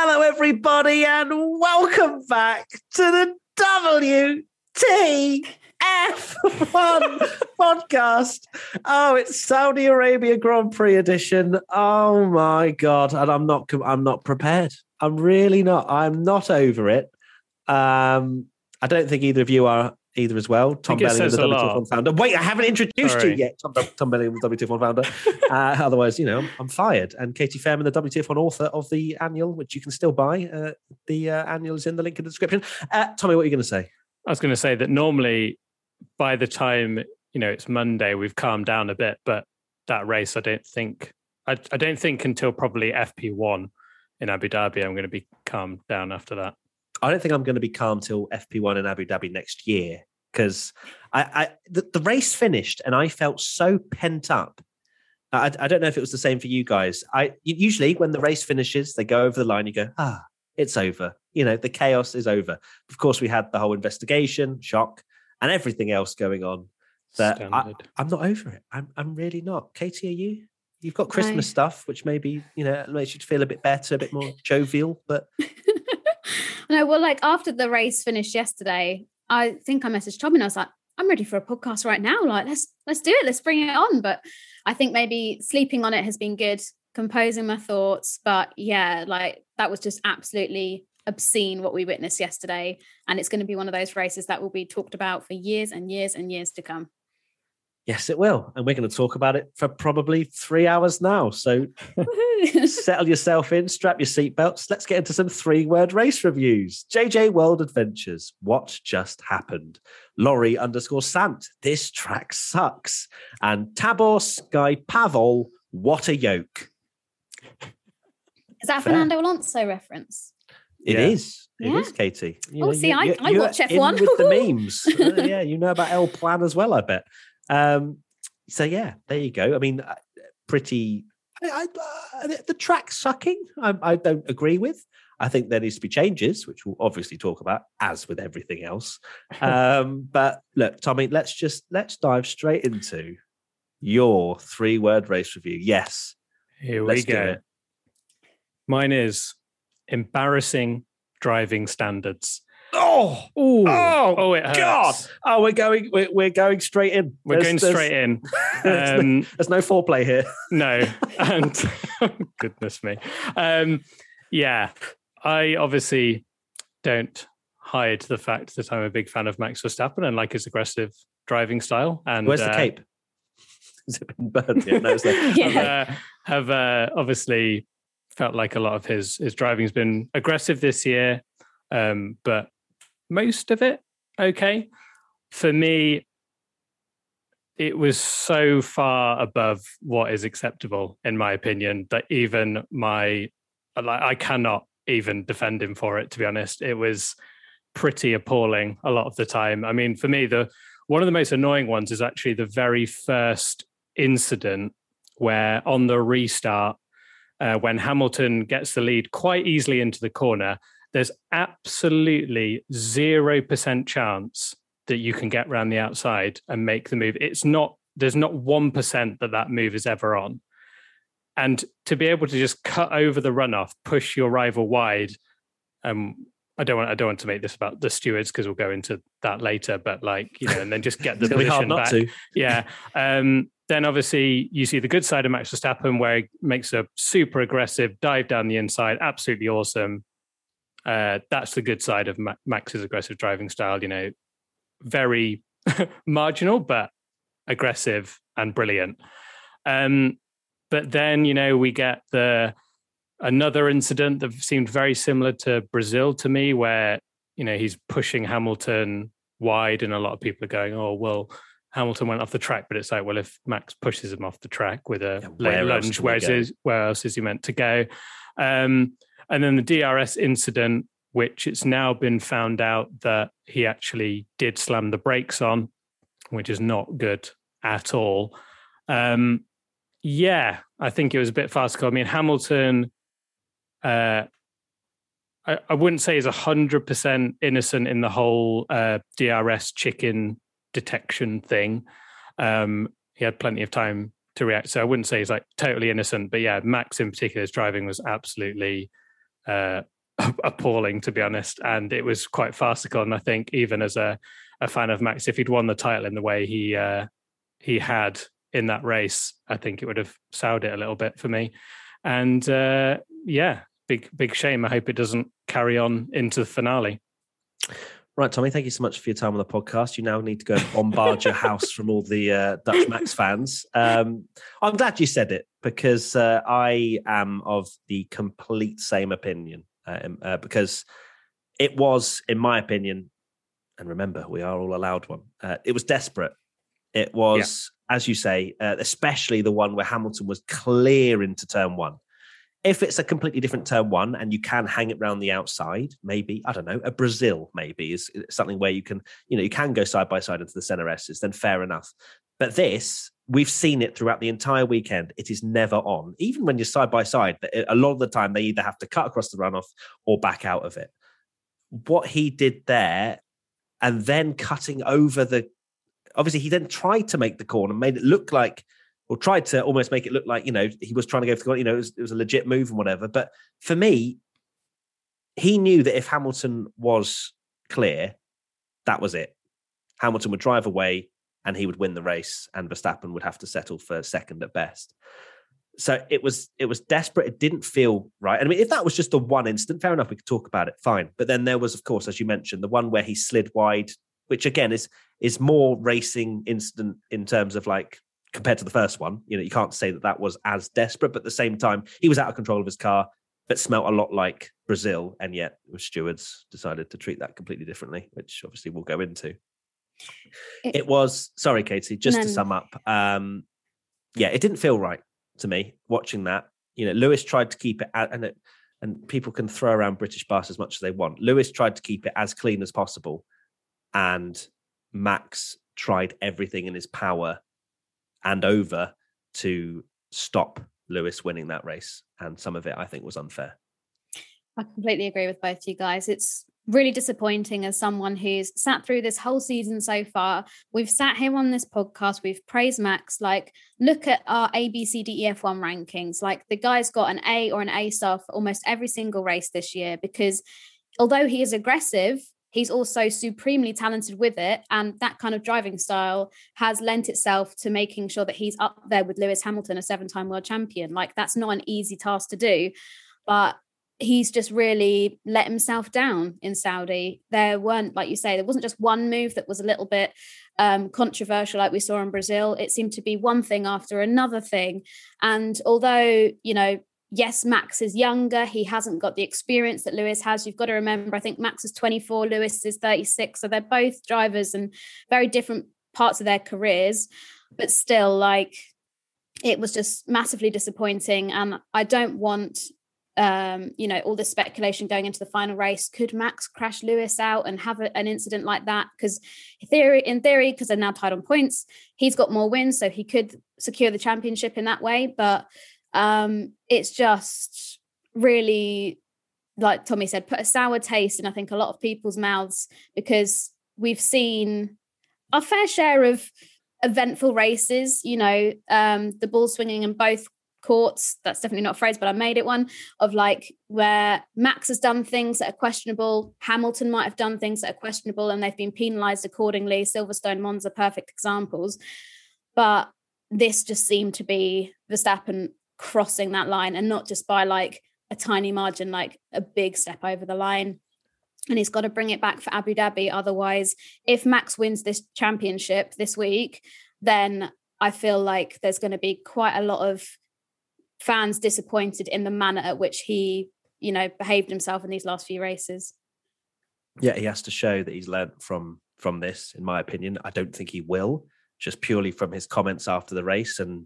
Hello, everybody, and welcome back to the WTF1 podcast. Oh, it's Saudi Arabia Grand Prix edition. Oh my god! And I'm not. I'm not prepared. I'm really not. I'm not over it. Um, I don't think either of you are either as well. Tom Bellingham, the WTF1 founder. Wait, I haven't introduced Sorry. you yet. Tom, Tom Bellingham, the WTF1 founder. Uh, otherwise, you know, I'm, I'm, fired. And Katy Fairman, the WTF1 author of the annual, which you can still buy. Uh, the uh, annual is in the link in the description. Uh, Tommy, what are you going to say? I was going to say that normally by the time, you know, it's Monday, we've calmed down a bit, but that race, I don't think, I, I don't think until probably FP1 in Abu Dhabi, I'm going to be calmed down after that. I don't think I'm going to be calm till FP1 in Abu Dhabi next year because I, I the, the, race finished and I felt so pent up. I, I don't know if it was the same for you guys. I usually when the race finishes, they go over the line. You go, ah, it's over. You know, the chaos is over. Of course, we had the whole investigation, shock, and everything else going on. That I, am not over it. I'm, I'm really not. Katy, are you? You've got Christmas no. stuff, which maybe you know makes you feel a bit better, a bit more jovial. But no, well, like after the race finished yesterday, I think I messaged Tom and I was like, I'm ready for a podcast right now. Like, let's let's do it. Let's bring it on. But I think maybe sleeping on it has been good, composing my thoughts. But yeah, like that was just absolutely obscene what we witnessed yesterday. And it's going to be one of those races that will be talked about for years and years and years to come. Yes, it will. And we're going to talk about it for probably three hours now. So settle yourself in, strap your seatbelts. Let's get into some three word race reviews. JJ World Adventures. What just happened? Laurie underscore Sant. This track sucks. And Tabor Sky Pavol. What a yoke. Is that Fair. Fernando Alonso reference? It yeah. is. It yeah. is, Katy. You oh, know, see, you, I, I watch F1 with the memes. uh, yeah, you know about El Plan as well. I bet. Um, so yeah, there you go. I mean, uh, pretty. I, I, uh, the track sucking. I, I don't agree with. I think there needs to be changes, which we'll obviously talk about, as with everything else. Um, but look, Tommy, let's just let's dive straight into your three-word race review. Yes, here we go. Mine is embarrassing driving standards. Oh, Ooh. oh, oh, it hurts. God! Oh, we're going, we're, we're going straight in. We're there's, going straight in. there's, um, no, there's no foreplay here. No, and goodness me, um, yeah, I obviously don't hide the fact that I'm a big fan of Max Verstappen and like his aggressive driving style. And where's the uh, cape? Has it been burned yet? No, yeah. uh, have uh, obviously felt like a lot of his his driving has been aggressive this year, um, but most of it okay. For me, it was so far above what is acceptable, in my opinion, that even my like I cannot even defend him for it. To be honest, it was pretty appalling a lot of the time. I mean, for me, the one of the most annoying ones is actually the very first incident where on the restart, uh, when Hamilton gets the lead quite easily into the corner, there's absolutely 0% chance that you can get around the outside and make the move. It's not, there's not 1% that that move is ever on. And to be able to just cut over the runoff, push your rival wide, um, I don't want I don't want to make this about the stewards because we'll go into that later, but like you know, and then just get the position back. To. Yeah. Um, then obviously you see the good side of Max Verstappen where he makes a super aggressive dive down the inside, absolutely awesome. Uh, that's the good side of Max's aggressive driving style. You know, very marginal but aggressive and brilliant. Um, but then you know we get the another incident that seemed very similar to Brazil to me, where you know he's pushing Hamilton wide, and a lot of people are going, "Oh, well." Hamilton went off the track, but it's like, well, if Max pushes him off the track with a yeah, late lunge, where is, where else is he meant to go? Um, and then the DRS incident, which it's now been found out that he actually did slam the brakes on, which is not good at all. Um, yeah, I think it was a bit farcical. I mean, Hamilton, uh, I, I, wouldn't say is hundred percent innocent in the whole uh, DRS chicken detection thing. Um, he had plenty of time to react, so I wouldn't say he's like totally innocent. But yeah, Max in particular, particular's driving was absolutely uh, appalling, to be honest. And it was quite farcical. And I think even as a, a fan of Max, if he'd won the title in the way he uh, he had in that race, I think it would have soured it a little bit for me. And uh, yeah, big big shame. I hope it doesn't carry on into the finale. Right, Tommy, thank you so much for your time on the podcast. You now need to go bombard your house from all the uh, Dutch Max fans. Um, I'm glad you said it because uh, I am of the complete same opinion. Uh, um, uh, because it was, in my opinion, and remember, we are all allowed one, uh, it was desperate. It was, yeah. as you say, uh, especially the one where Hamilton was clear into turn one. If it's a completely different turn one and you can hang it around the outside, maybe, I don't know, a Brazil maybe is something where you can, you know, you can go side by side into the center S's, then fair enough. But this, we've seen it throughout the entire weekend. It is never on. Even when you're side by side, a lot of the time they either have to cut across the runoff or back out of it. What he did there, and then cutting over the obviously he then tried to make the corner, made it look like or tried to almost make it look like you know he was trying to go for the corner, you know it was, it was a legit move and whatever. But for me, he knew that if Hamilton was clear, that was it. Hamilton would drive away and he would win the race, and Verstappen would have to settle for second at best. So it was it was desperate. It didn't feel right. I mean, if that was just the one incident, fair enough, we could talk about it, fine. But then there was, of course, as you mentioned, the one where he slid wide, which again is is more racing incident in terms of like compared to the first one. You know, you can't say that that was as desperate, but at the same time, he was out of control of his car, but smelt a lot like Brazil, and yet stewards decided to treat that completely differently, which obviously we'll go into. It, it was sorry, Katy. Just to sum up, um, yeah, it didn't feel right to me watching that. You know, Lewis tried to keep it, at, and it, and people can throw around British bars as much as they want. Lewis tried to keep it as clean as possible, and Max tried everything in his power and over to stop Lewis winning that race. And some of it I think was unfair. I completely agree with both you guys. It's really disappointing as someone who's sat through this whole season so far. We've sat here on this podcast, we've praised Max. Like, look at our A, B, C, D, E, F1 rankings. Like, the guy's got an A or an A star for almost every single race this year because although he is aggressive, he's also supremely talented with it. And that kind of driving style has lent itself to making sure that he's up there with Lewis Hamilton, a seven time world champion. Like, that's not an easy task to do. But he's just really let himself down in Saudi. There weren't, like you say, there wasn't just one move that was a little bit um, controversial, like we saw in Brazil. It seemed to be one thing after another thing. And although, you know, yes, Max is younger. He hasn't got the experience that Lewis has. You've got to remember, I think Max is 24, Lewis is 36. So they're both drivers and very different parts of their careers. But still, like, it was just massively disappointing. And I don't want um, you know, all the speculation going into the final race. Could Max crash Lewis out and have a, an incident like that? Because theory, in theory, because they're now tied on points, he's got more wins, so he could secure the championship in that way. But um, it's just really, like Tommy said, put a sour taste in I think a lot of people's mouths because we've seen a fair share of eventful races. You know, um, the ball swinging in both courts. That's definitely not a phrase, but I made it one of like where Max has done things that are questionable. Hamilton might have done things that are questionable and they've been penalized accordingly. Silverstone, Monza, perfect examples. But this just seemed to be Verstappen crossing that line and not just by like a tiny margin, like a big step over the line. And he's got to bring it back for Abu Dhabi. Otherwise, if Max wins this championship this week, then I feel like there's going to be quite a lot of fans disappointed in the manner at which he, you know, behaved himself in these last few races. Yeah, he has to show that he's learned from from this, in my opinion. I don't think he will, just purely from his comments after the race and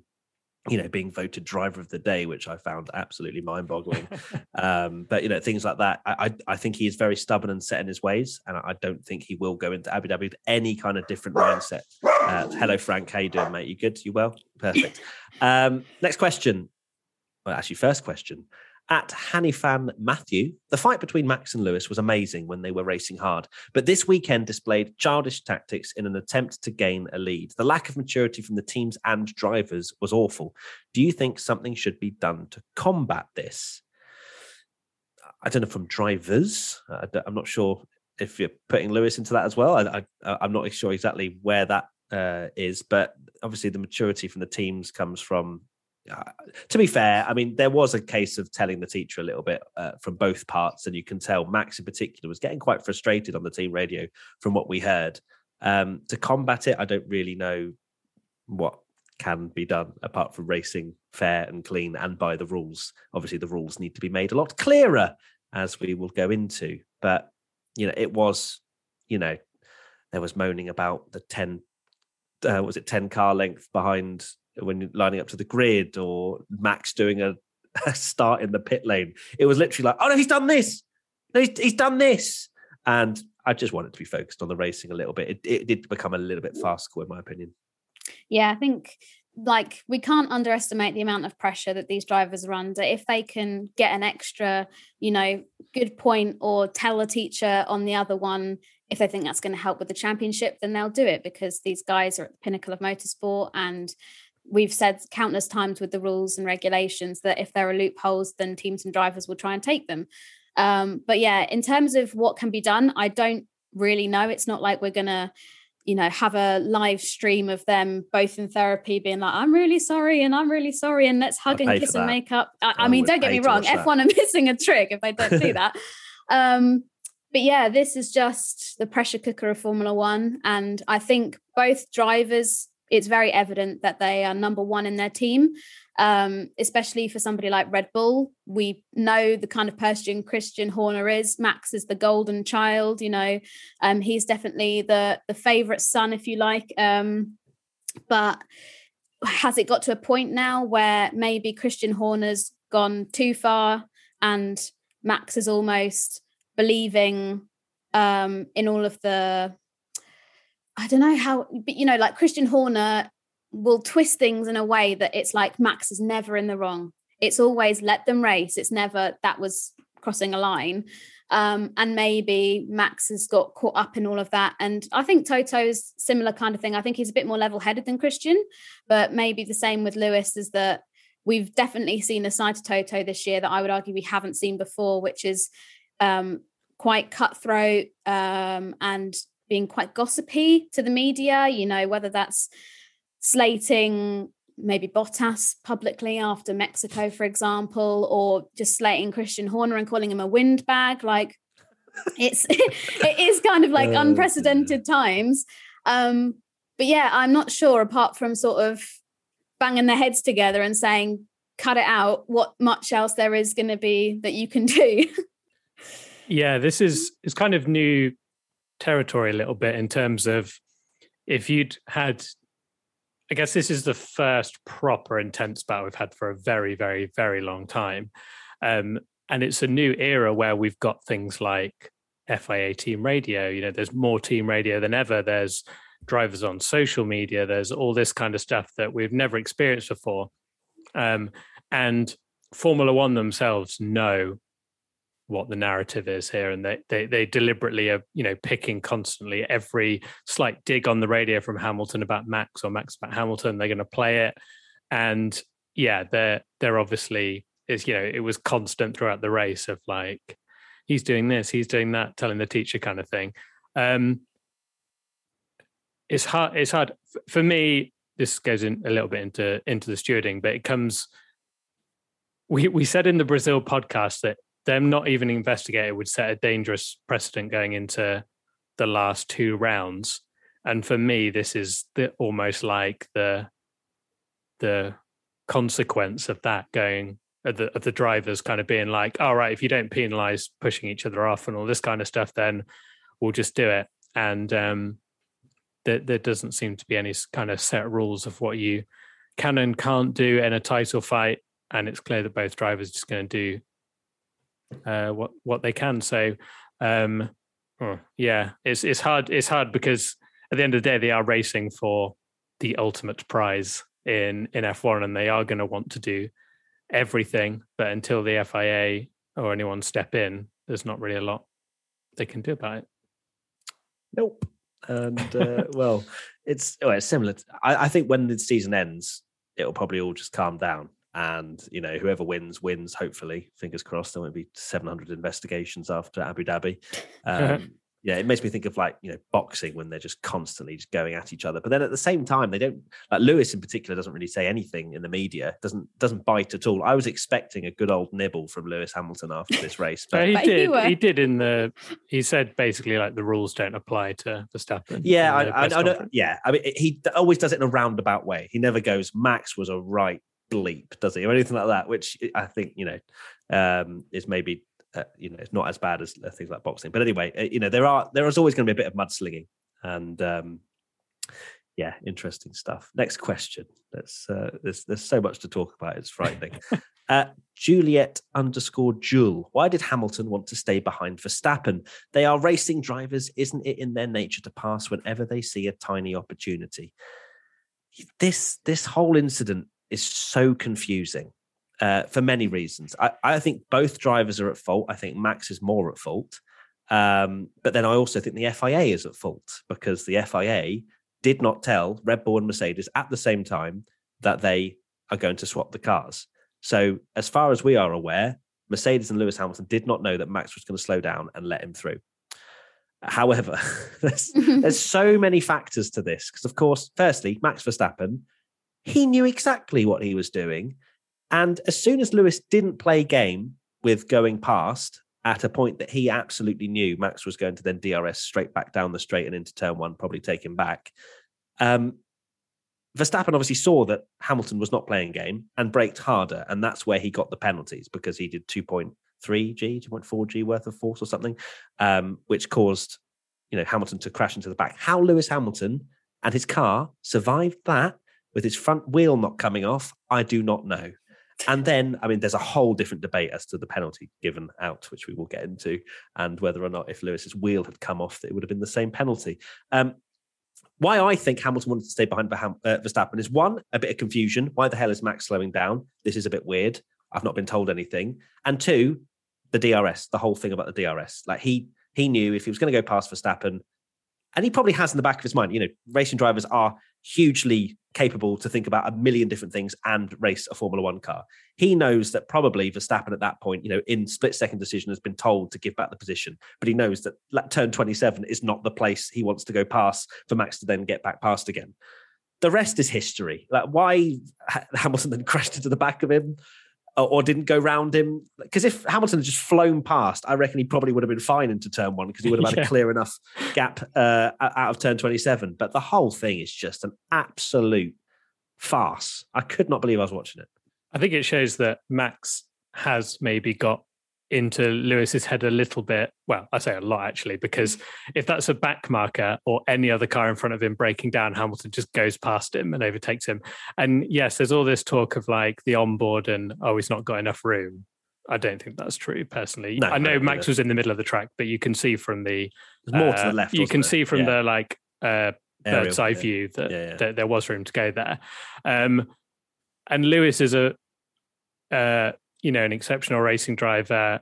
you know, being voted driver of the day, which I found absolutely mind-boggling. um, but you know, things like that. I, I, I think he is very stubborn and set in his ways, and I don't think he will go into Abu Dhabi with any kind of different mindset. Uh, hello, Frank. How you doing, mate? You good? You well? Perfect. Um, next question well, actually, first question. At Hanifan Matthew, the fight between Max and Lewis was amazing when they were racing hard, but this weekend displayed childish tactics in an attempt to gain a lead. The lack of maturity from the teams and drivers was awful. Do you think something should be done to combat this? I don't know from drivers. I am not sure if you're putting Lewis into that as well. I am not sure exactly where that uh, is, but obviously the maturity from the teams comes from. Uh, to be fair, I mean there was a case of telling the teacher a little bit uh, from both parts, and you can tell Max in particular was getting quite frustrated on the team radio from what we heard. Um, to combat it, I don't really know what can be done apart from racing fair and clean and by the rules. Obviously, the rules need to be made a lot clearer as we will go into. But you know, it was, you know, there was moaning about the ten, uh, was it ten car length behind when lining up to the grid, or Max doing a, a start in the pit lane. It was literally like, oh no, he's done this. No, he's, he's done this, and I just wanted to be focused on the racing a little bit. It, it did become a little bit farcical, in my opinion. Yeah, I think like we can't underestimate the amount of pressure that these drivers are under if they can get an extra you know good point or tell a teacher on the other one if they think that's going to help with the championship then they'll do it because these guys are at the pinnacle of motorsport and we've said countless times with the rules and regulations that if there are loopholes then teams and drivers will try and take them. Um, but yeah in terms of what can be done i don't really know. It's not like we're going to you know have a live stream of them both in therapy being like i'm really sorry and i'm really sorry and let's hug and kiss and make up. I, I mean don't get me wrong f1 are missing a trick if they don't do that. Um but yeah this is just the pressure cooker of formula one and i think both drivers it's very evident that they are number one in their team um, especially for somebody like Red Bull. We know the kind of person Christian Horner is. Max is the golden child, you know. Um, he's definitely the the favorite son, if you like. Um, but has it got to a point now where maybe Christian Horner's gone too far and Max is almost believing um, in all of the I don't know how, but you know, like Christian Horner will twist things in a way that it's like Max is never in the wrong. It's always let them race. It's never that was crossing a line. Um, and maybe Max has got caught up in all of that. And I think Toto's similar kind of thing. I think he's a bit more level headed than Christian, but maybe the same with Lewis is that we've definitely seen a side to Toto this year that I would argue we haven't seen before, which is um, quite cutthroat um, and being quite gossipy to the media, you know, whether that's slating maybe Bottas publicly after Mexico, for example, or just slating Christian Horner and calling him a windbag. Like it's it is kind of like oh, unprecedented times. Um, but yeah, I'm not sure, apart from sort of banging their heads together and saying, cut it out, what much else there is going to be that you can do. yeah, this is is kind of new territory a little bit in terms of if you'd had I guess this is the first proper intense battle we've had for a very, very, very long time. Um, and it's a new era where we've got things like FIA team radio. You know, there's more team radio than ever. There's drivers on social media. There's all this kind of stuff that we've never experienced before. Um, and Formula One themselves know what the narrative is here and they, they they deliberately are you know picking constantly every slight dig on the radio from hamilton about max or max about hamilton they're going to play it. And yeah they're they're obviously is you know it was constant throughout the race of like he's doing this he's doing that telling the teacher kind of thing. Um it's hard it's hard for me this goes in a little bit into into the stewarding but it comes we we said in the brazil podcast that them not even investigating would set a dangerous precedent going into the last two rounds. And for me, this is the, almost like the the consequence of that going of the, of the drivers kind of being like, all right, if you don't penalize pushing each other off and all this kind of stuff, then we'll just do it. And um, there, there doesn't seem to be any kind of set rules of what you can and can't do in a title fight. And it's clear that both drivers are just going to do uh, what what they can. So um, oh, yeah, it's it's hard. It's hard because at the end of the day, they are racing for the ultimate prize in in F1, and they are going to want to do everything. But until the FIA or anyone step in, there's not really a lot they can do about it. Nope. And uh, well, it's well, it's similar. To, I, I think when the season ends, it'll probably all just calm down and you know whoever wins wins. Hopefully, fingers crossed. There won't be 700 investigations after Abu Dhabi. Um, yeah, it makes me think of like you know boxing when they're just constantly just going at each other. But then at the same time, they don't like Lewis in particular doesn't really say anything in the media. doesn't doesn't bite at all. I was expecting a good old nibble from Lewis Hamilton after this race, but, but he did. He did in the. He said basically like the rules don't apply to Verstappen. Yeah, I, I, I don't. Yeah, I mean he always does it in a roundabout way. He never goes. Max was a right bleep, does he, or anything like that? Which I think you know um, is maybe uh, you know, it's not as bad as uh, things like boxing. But anyway, uh, you know, there are there is always going to be a bit of mudslinging, and um, yeah, interesting stuff. Next question. Let's uh, there's there's so much to talk about. It's frightening. uh, Juliet underscore Jewel. Why did Hamilton want to stay behind Verstappen? They are racing drivers. Isn't it in their nature to pass whenever they see a tiny opportunity? This this whole incident is so confusing uh, for many reasons. I, I, think both drivers are at fault. I think Max is more at fault. Um, but then I also think the FIA is at fault because the FIA did not tell Red Bull and Mercedes at the same time that they are going to swap the cars. So, as far as we are aware, Mercedes and Lewis Hamilton did not know that Max was going to slow down and let him through. However, there's, there's so many factors to this because, of course, firstly, Max Verstappen, he knew exactly what he was doing. And as soon as Lewis didn't play game with going past at a point that he absolutely knew Max was going to then DRS straight back down the straight and into turn one, probably take him back. Um, Verstappen obviously saw that Hamilton was not playing game and braked harder. And that's where he got the penalties because he did 2.3G, 2.4G worth of force or something, um, which caused you know Hamilton to crash into the back. How Lewis Hamilton and his car survived that with his front wheel not coming off, I do not know. And then, I mean, there's a whole different debate as to the penalty given out, which we will get into, and whether or not if Lewis's wheel had come off, it would have been the same penalty. Um, why I think Hamilton wanted to stay behind uh, Verstappen is one, a bit of confusion. Why the hell is Max slowing down? This is a bit weird. I've not been told anything. And two, the DRS, the whole thing about the DRS. Like he he knew if he was going to go past Verstappen, and he probably has in the back of his mind, you know, racing drivers are hugely capable to think about a million different things and race a Formula One car. He knows that probably Verstappen at that point, you know, in split second decision has been told to give back the position, but he knows that turn 27 is not the place he wants to go past for Max to then get back past again. The rest is history. Like why Hamilton then crashed into the back of him or didn't go round him. Because if Hamilton had just flown past, I reckon he probably would have been fine into turn one because he would have had yeah. a clear enough gap uh, out of turn 27. But the whole thing is just an absolute farce. I could not believe I was watching it. I think it shows that Max has maybe got into Lewis's head a little bit. Well, I say a lot actually, because if that's a back marker or any other car in front of him breaking down, Hamilton just goes past him and overtakes him. And yes, there's all this talk of like the onboard and oh, he's not got enough room. I don't think that's true personally. No, I know Max was in the middle of the track, but you can see from the more to the uh, left. You can see from yeah. the like uh, bird's eye yeah. view that, yeah, that, there was room to go there. Um, and Lewis is a uh, you know, an exceptional racing driver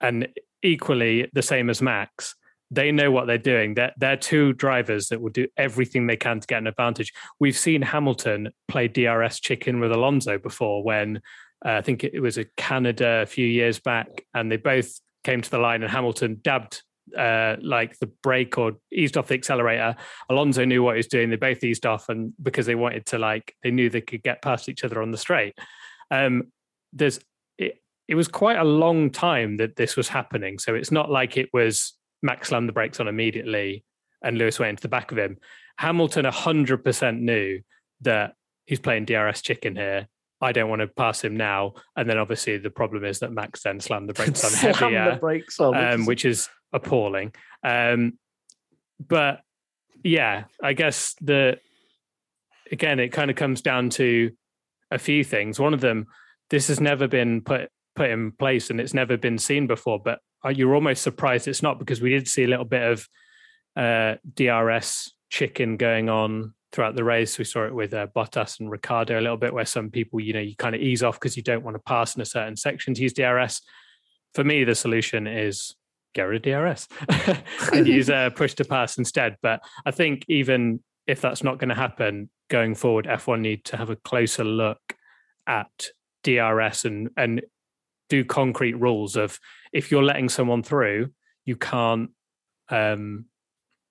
and equally the same as Max, they know what they're doing. They're, they're two drivers that will do everything they can to get an advantage. We've seen Hamilton play DRS chicken with Alonso before when uh, I think it was a Canada a few years back, and they both came to the line and Hamilton dabbed uh, like the brake or eased off the accelerator. Alonso knew what he was doing. They both eased off, and because they wanted to, like, they knew they could get past each other on the straight. Um, there's it, it was quite a long time that this was happening. So it's not like it was Max slammed the brakes on immediately and Lewis went into the back of him. Hamilton 100% knew that he's playing DRS chicken here. I don't want to pass him now. And then obviously the problem is that Max then slammed the brakes on heavier, the brakes on, um, which is appalling. Um, but yeah, I guess the again it kind of comes down to a few things. One of them this has never been put put in place and it's never been seen before. But you're almost surprised it's not because we did see a little bit of uh, DRS chicken going on throughout the race. We saw it with uh, Bottas and Ricciardo a little bit, where some people, you know, you kind of ease off because you don't want to pass in a certain section to use DRS. For me, the solution is get rid of DRS and use uh, push to pass instead. But I think even if that's not going to happen going forward, F1 need to have a closer look at DRS and and do concrete rules of if you're letting someone through, you can't um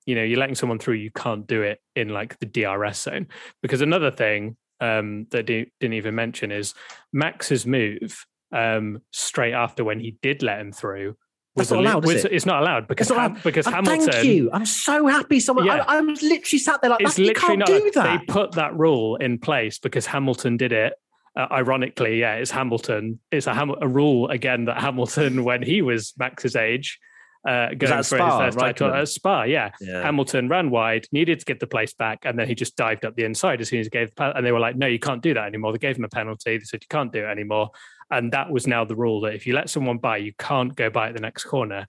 you know, you're letting someone through, you can't do it in like the DRS zone. Because another thing um that didn't even mention is Max's move um straight after when he did let him through That's not allowed, was, it? it's not allowed because not allowed. because Oh, Hamilton Thank you. I'm so happy. Someone. Yeah. I, I was literally sat there like, it's literally can't not. do that. They put that rule in place because Hamilton did it. Uh, ironically, yeah, it's Hamilton. It's a, Ham- a rule again that Hamilton, when he was Max's age, uh, going for Spa, his first title Raikkonen? at Spa, yeah. yeah. Hamilton ran wide, needed to get the place back, and then he just dived up the inside as soon as he gave the and they were like, "No, you can't do that anymore." They gave him a penalty. They said you can't do it anymore, and that was now the rule that if you let someone by, you can't go by at the next corner.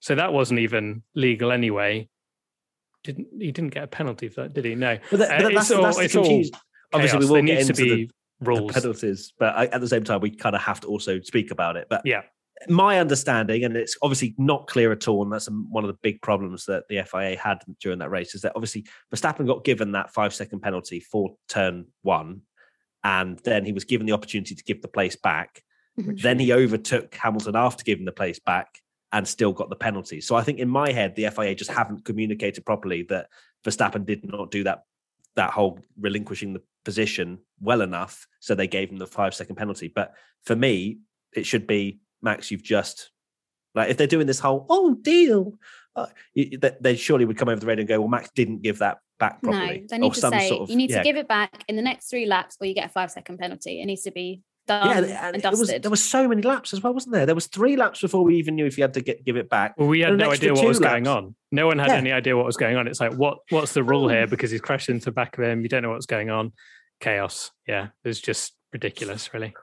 So that wasn't even legal anyway. Didn't he didn't get a penalty for that, did he? No. but, that, Uh, but that's, all- that's all. Obviously, we will there get needs into to be the rules. penalties, but I, at the same time, we kind of have to also speak about it. But Yeah. my understanding, and it's obviously not clear at all, and that's one of the big problems that the FIA had during that race, is that obviously Verstappen got given that five second penalty for turn one, and then he was given the opportunity to give the place back. Mhm. Then he overtook Hamilton after giving the place back and still got the penalty. So I think in my head, the FIA just haven't communicated properly that Verstappen did not do that that whole relinquishing the position well enough. So they gave him the five second penalty. But for me, it should be Max, you've just like if they're doing this whole oh deal, uh, they, they surely would come over the radio and go, well, Max didn't give that back properly. No, they need Or to some say sort of- you need yeah. to give it back in the next three laps, or you get a five second penalty. It needs to be done yeah, and, and it was, there was so many laps as well, wasn't there? There was three laps before we even knew if you had to get give it back. Well, we had And no idea what two was going on. No one had Yeah. any idea what was going on. It's like, what what's the rule here? Because he's crashed into the back of him. You don't know what's going on. Chaos. Yeah, it was just ridiculous, really.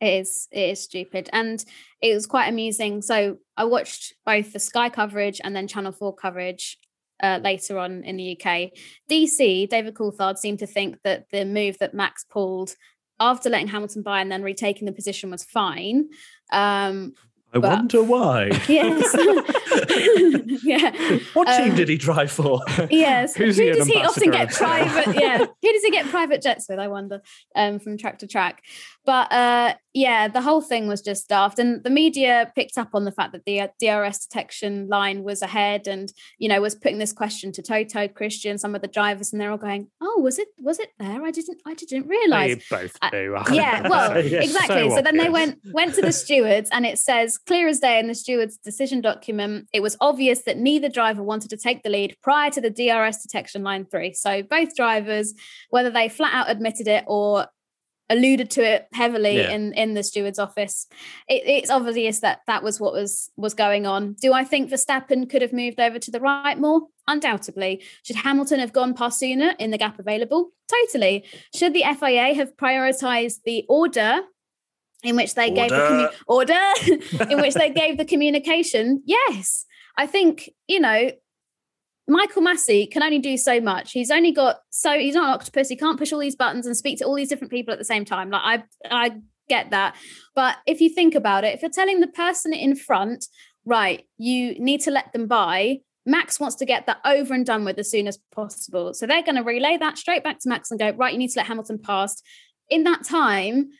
It is. It is stupid, and it was quite amusing. So I watched both the Sky coverage and then Channel Four coverage uh, later on in the UK. DC David Coulthard seemed to think that the move that Max pulled after letting Hamilton by and then retaking the position was fine. Um, I but- wonder why. yes, yeah. What team Um, did he drive for? Yes. Who's Who he does he often get private? Yeah. Who does he get private jets with? I wonder. Um, from track to track. But uh, yeah, the whole thing was just daft, and the media picked up on the fact that the uh, DRS detection line was ahead, and you know was putting this question to Toto, Christian, some of the drivers, and they're all going, "Oh, was it? Was it there? I didn't. I didn't realize." They both Uh, do. yeah well Yeah, exactly so, so then they went went to the stewards and it says clear as day in the stewards decision document it was obvious that neither driver wanted to take the lead prior to the drs detection line three. So both drivers whether they flat out admitted it or alluded to it heavily Yeah. in in the steward's office it, it's obvious that that was what was was going on. Do i think verstappen could have moved over to the right more? Undoubtedly. Should hamilton have gone past sooner in the gap available? Totally. Should the fia have prioritized the order in which they gave the commu- order in which they gave the communication yes i think you know Michael Masi can only do so much. He's only got so he's not an octopus. He can't push all these buttons and speak to all these different people at the same time. Like I I get that. But if you think about it, if you're telling the person in front, right, you need to let them by, Max wants to get that over and done with as soon as possible. So they're going to relay that straight back to Max and go, right, you need to let Hamilton past. In that time,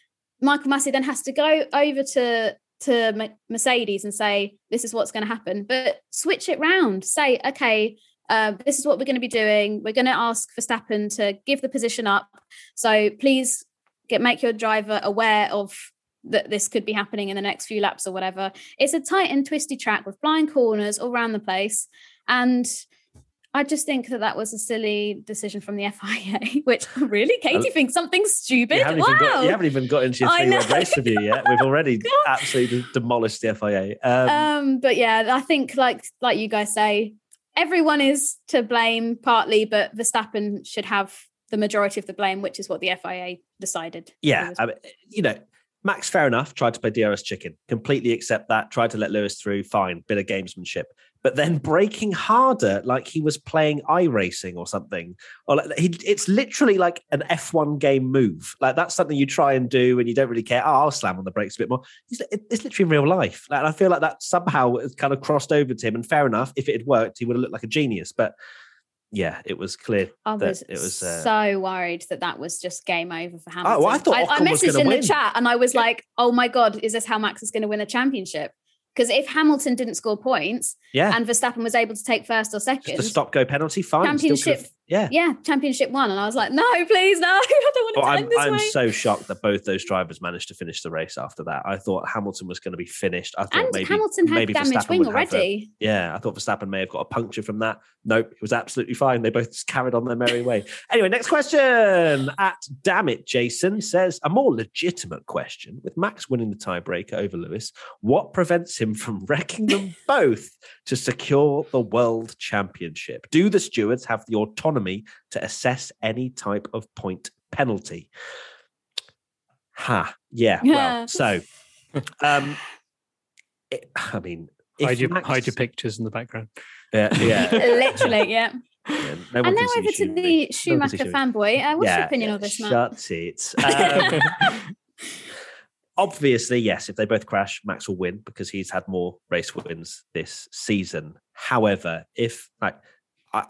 Michael Masi then has to go over to to Mercedes and say, this is what's going to happen. But switch it round. Say, okay, uh, this is what we're going to be doing. We're going to ask Verstappen to give the position up. So please get make your driver aware of that this could be happening in the next few laps or whatever. It's a tight and twisty track with blind corners all around the place, and I just think that that was a silly decision from the FIA. Which really, Katy thinks something stupid. You haven't, wow. even got, you haven't even got into your I three word race review yet. We've already absolutely demolished the FIA. Um, um but yeah i think like like you guys say everyone is to blame partly but verstappen should have the majority of the blame which is what the fia decided yeah, I mean, you know, Max, fair enough, tried to play DRS chicken, completely accept that, tried to let Lewis through, fine, bit of gamesmanship. But then breaking harder like he was playing iRacing or something. Or like, he, it's literally like an F1 game move. Like that's something you try and do and you don't really care. Oh, I'll slam on the brakes a bit more. It's, it's literally real life. Like, I feel like that somehow has kind of crossed over to him. And fair enough, if it had worked, he would have looked like a genius. But yeah, it was clear I was, it was. Uh, so worried that that was just game over for Hamilton. well, I thought I, Ocon was messaged gonna in win. the chat and I was like, "Oh my god, is this how Max is going to win the championship?" Because if Hamilton didn't score points yeah, and Verstappen was able to take first or second, just a stop go penalty. Fine, Championship- Yeah. yeah, championship one, and I was like, "No, please, no, I don't want it Well, to I'm, this I'm way." so shocked that both those drivers managed to finish the race after that. I thought Hamilton was going to be finished. I thought and maybe Hamilton had maybe damaged Verstappen wing have a- already. Yeah, I thought Verstappen may have got a puncture from that. Nope, it was absolutely fine. They both just carried on their merry way. Anyway, next question. At damn it, Jason says a more legitimate question. With Max winning the tiebreaker over Lewis, what prevents him from wrecking them both to secure the world championship? Do the stewards have the autonomy to assess any type of point penalty? Ha, yeah. Yeah. Well, so, um, it, I mean, if hide your, Max- hide your pictures in the background. yeah, yeah. Literally, yeah. Yeah, no and now over to the No one Schumacher Schumacher. fanboy. Uh, what's Yeah, your opinion yeah, of this, Matt? Shut it. Um, obviously, yes, if they both crash, Max will win because he's had more race wins this season. However, if like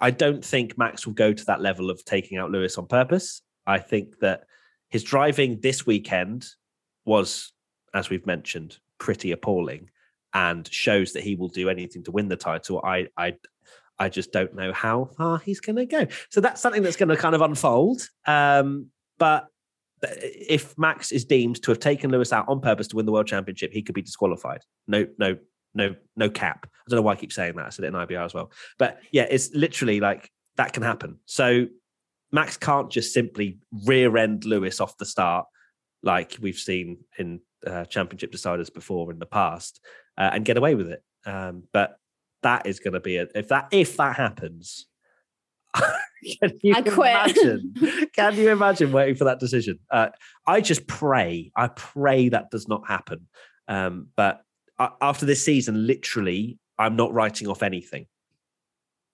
I, don't think Max will go to that level of taking out Lewis on purpose. I think that his driving this weekend was, as we've mentioned, pretty appalling and shows that he will do anything to win the title. I I I just don't know how far he's going to go. So that's something that's going to kind of unfold. Um, but if Max is deemed to have taken Lewis out on purpose to win the world championship, he could be disqualified. No, no, no, no cap. I don't know why I keep saying that. I said it in IBR as well. But yeah, it's literally like that can happen. So Max can't just simply rear end Lewis off the start, like we've seen in uh, championship deciders before in the past, uh, and get away with it. Um, but that is going to be a, if that if that happens. can you I imagine? Can you imagine waiting for that decision? Uh, I just pray, I pray that does not happen. Um, but after this season, literally, I'm not writing off anything.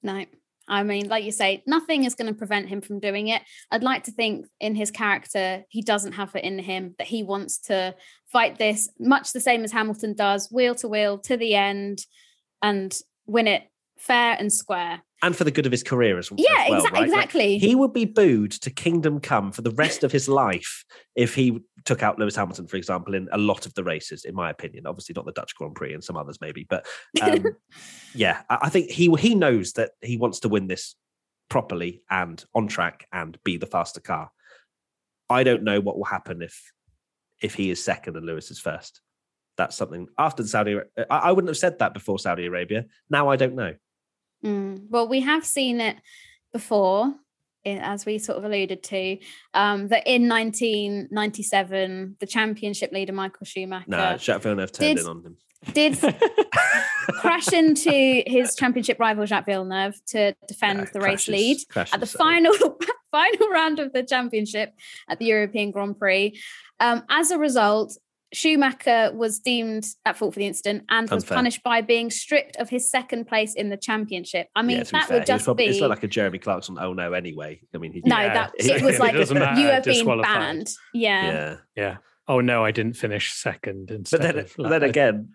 No. I mean, like you say, nothing is going to prevent him from doing it. I'd like to think in his character, he doesn't have it in him that he wants to fight this much the same as Hamilton does, wheel to wheel to the end and win it fair and square. And for the good of his career as, as Yeah, exa- right? Like, exactly. he would be booed to kingdom come for the rest of his life if he took out Lewis Hamilton, for example, in a lot of the races, in my opinion. Obviously, not the Dutch Grand Prix and some others, maybe. But um, yeah, I, I think he he knows that he wants to win this properly and on track and be the faster car. I don't know what will happen if if he is second and Lewis is first. That's something after the Saudi. I, I wouldn't have said that before Saudi Arabia. Now I don't know. Mm. Well, we have seen it before, as we sort of alluded to, um, that in 1997, the championship leader Michael Schumacher No, Jacques Villeneuve turned Did- in on him. did crash into his championship rival Jacques Villeneuve to defend No, the race lead crashes at the so- final final round of the championship at the European Grand Prix. Um, as a result, Schumacher was deemed at fault for the incident and was Unfair. punished by being stripped of his second place in the championship. I mean, Yeah, to be that fair, would he was just probably- be It's not like a Jeremy Clarkson. Oh no, anyway. I mean, he no, Yeah, that it was it like doesn't matter, you have been disqualified. banned. Yeah. yeah. Yeah. Oh no, I didn't finish second instead. But then, of, but then again,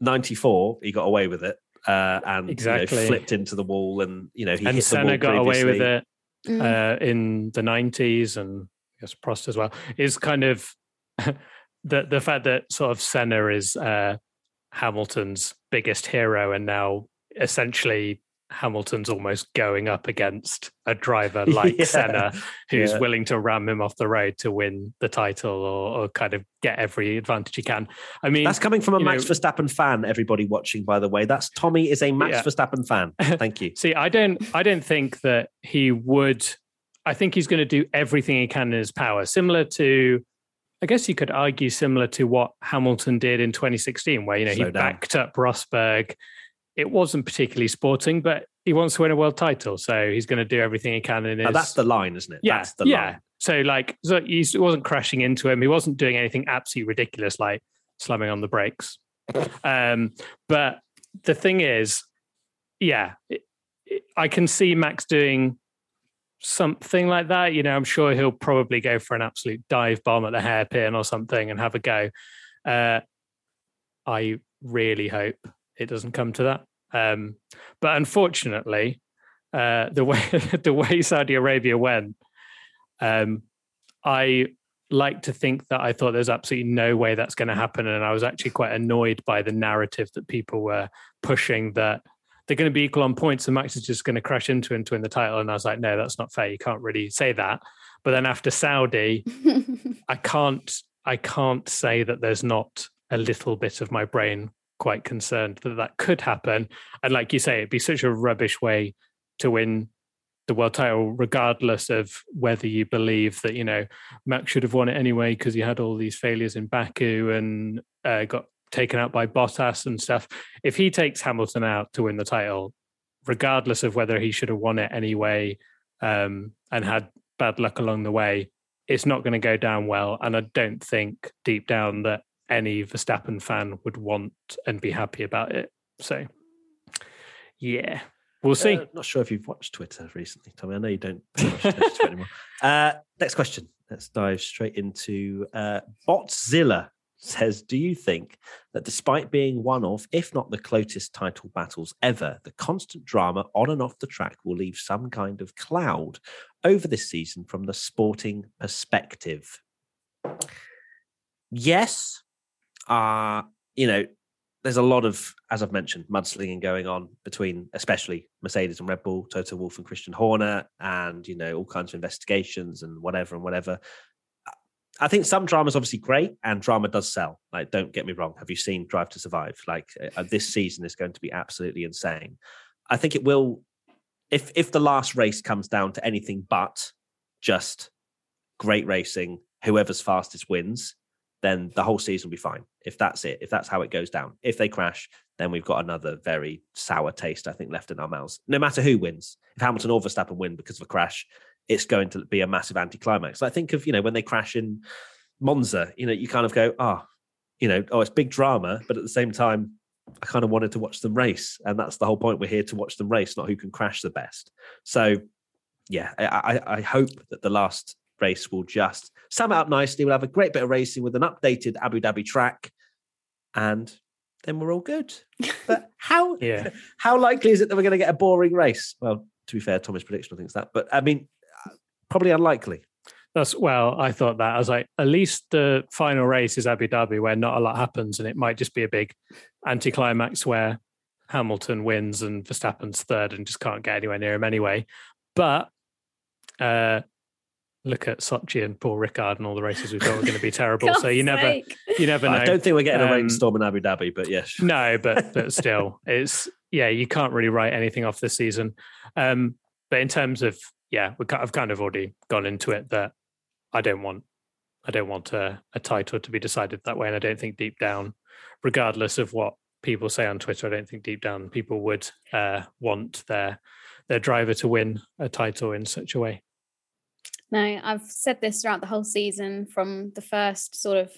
ninety four, he got away with it, uh, and you know, Exactly. flipped into the wall, and you know he and hit the wall Senna got away with previously. it Mm. uh, in the nineties, and I guess Prost as well. Is kind of the the fact that sort of Senna is uh, Hamilton's biggest hero, and now essentially Hamilton's almost going up against a driver like Yeah. Senna, who's Yeah. willing to ram him off the road to win the title or, or kind of get every advantage he can. I mean, That's coming from a Max know- Verstappen fan. Everybody watching, by the way, that's Tommy is a Max Yeah. Verstappen fan. Thank you. See, I don't I don't think that he would I think he's going to do everything he can in his power, similar to I guess you could argue similar to what Hamilton did in 2016, where you know Slow he down. backed up Rosberg. It wasn't particularly sporting, but he wants to win a world title, so he's going to do everything he can in his. Now, that's the line, isn't it? yeah, That's the yeah. line. So like, so he wasn't crashing into him. He wasn't doing anything absolutely ridiculous like slamming on the brakes. Um, but the thing is, yeah, I can see Max doing something like that. You know, I'm sure he'll probably go for an absolute dive bomb at the hairpin or something and have a go. Uh, I really hope it doesn't come to that. Um, but unfortunately, uh, the way the way Saudi Arabia went, um, I like to think that I thought there's absolutely no way that's going to happen, and I was actually quite annoyed by the narrative that people were pushing that they're going to be equal on points, and Max is just going to crash into him to win the title. And I was like, no, that's not fair. You can't really say that. But then after Saudi, I can't I can't say that there's not a little bit of my brain quite concerned that that could happen. And like you say, it'd be such a rubbish way to win the world title, regardless of whether you believe that you know Max should have won it anyway because he had all these failures in Baku and uh, got taken out by Bottas and stuff. If he takes Hamilton out to win the title, regardless of whether he should have won it anyway um, and had bad luck along the way, it's not going to go down well. And I don't think deep down that any Verstappen fan would want and be happy about it. So, yeah, we'll see. Uh, not sure if you've watched Twitter recently, Tommy. I know you don't watch Twitter anymore. Uh, next question. Let's dive straight into uh, Botzilla says, Do you think that despite being one of, if not the closest title battles ever, the constant drama on and off the track will leave some kind of cloud over this season from the sporting perspective? Yes, uh, you know, there's a lot of, as I've mentioned, mudslinging going on between, especially Mercedes and Red Bull, Toto Wolff and Christian Horner, and you know all kinds of investigations and whatever and whatever. I think some drama is obviously great, and drama does sell. Like, don't get me wrong. Have you seen Drive to Survive? Like, uh, this season is going to be absolutely insane. I think it will. If if the last race comes down to anything but just great racing, whoever's fastest wins, then the whole season will be fine. If that's it, if that's how it goes down. If they crash, then we've got another very sour taste, I think, left in our mouths. No matter who wins, if Hamilton or Verstappen win because of a crash, it's going to be a massive anticlimax. I think of you know when they crash in Monza, you know, you kind of go, ah, oh, you know, oh, it's big drama, but at the same time, I kind of wanted to watch them race, and that's the whole point. We're here to watch them race, not who can crash the best. So, yeah, I, I hope that the last race will just sum it up nicely. We'll have a great bit of racing with an updated Abu Dhabi track, and then we're all good. But how yeah. how likely is it that we're going to get a boring race? Well, to be fair, Thomas' prediction I think is that, but I mean, probably unlikely. That's well, I thought that. I was like, at least the final race is Abu Dhabi where not a lot happens and it might just be a big anticlimax where Hamilton wins and Verstappen's third and just can't get anywhere near him anyway. But uh look at Sochi and Paul Ricard and all the races we thought were going to be terrible. so you never sake. you never know. I don't think we're getting um, a rainstorm in Abu Dhabi, but yes. No, but but still, it's yeah, you can't really write anything off this season. Um, but in terms of yeah, I've kind of already gone into it that I don't want I don't want a, a title to be decided that way, and I don't think deep down, regardless of what people say on Twitter, I don't think deep down people would uh, want their their driver to win a title in such a way. No, I've said this throughout the whole season from the first sort of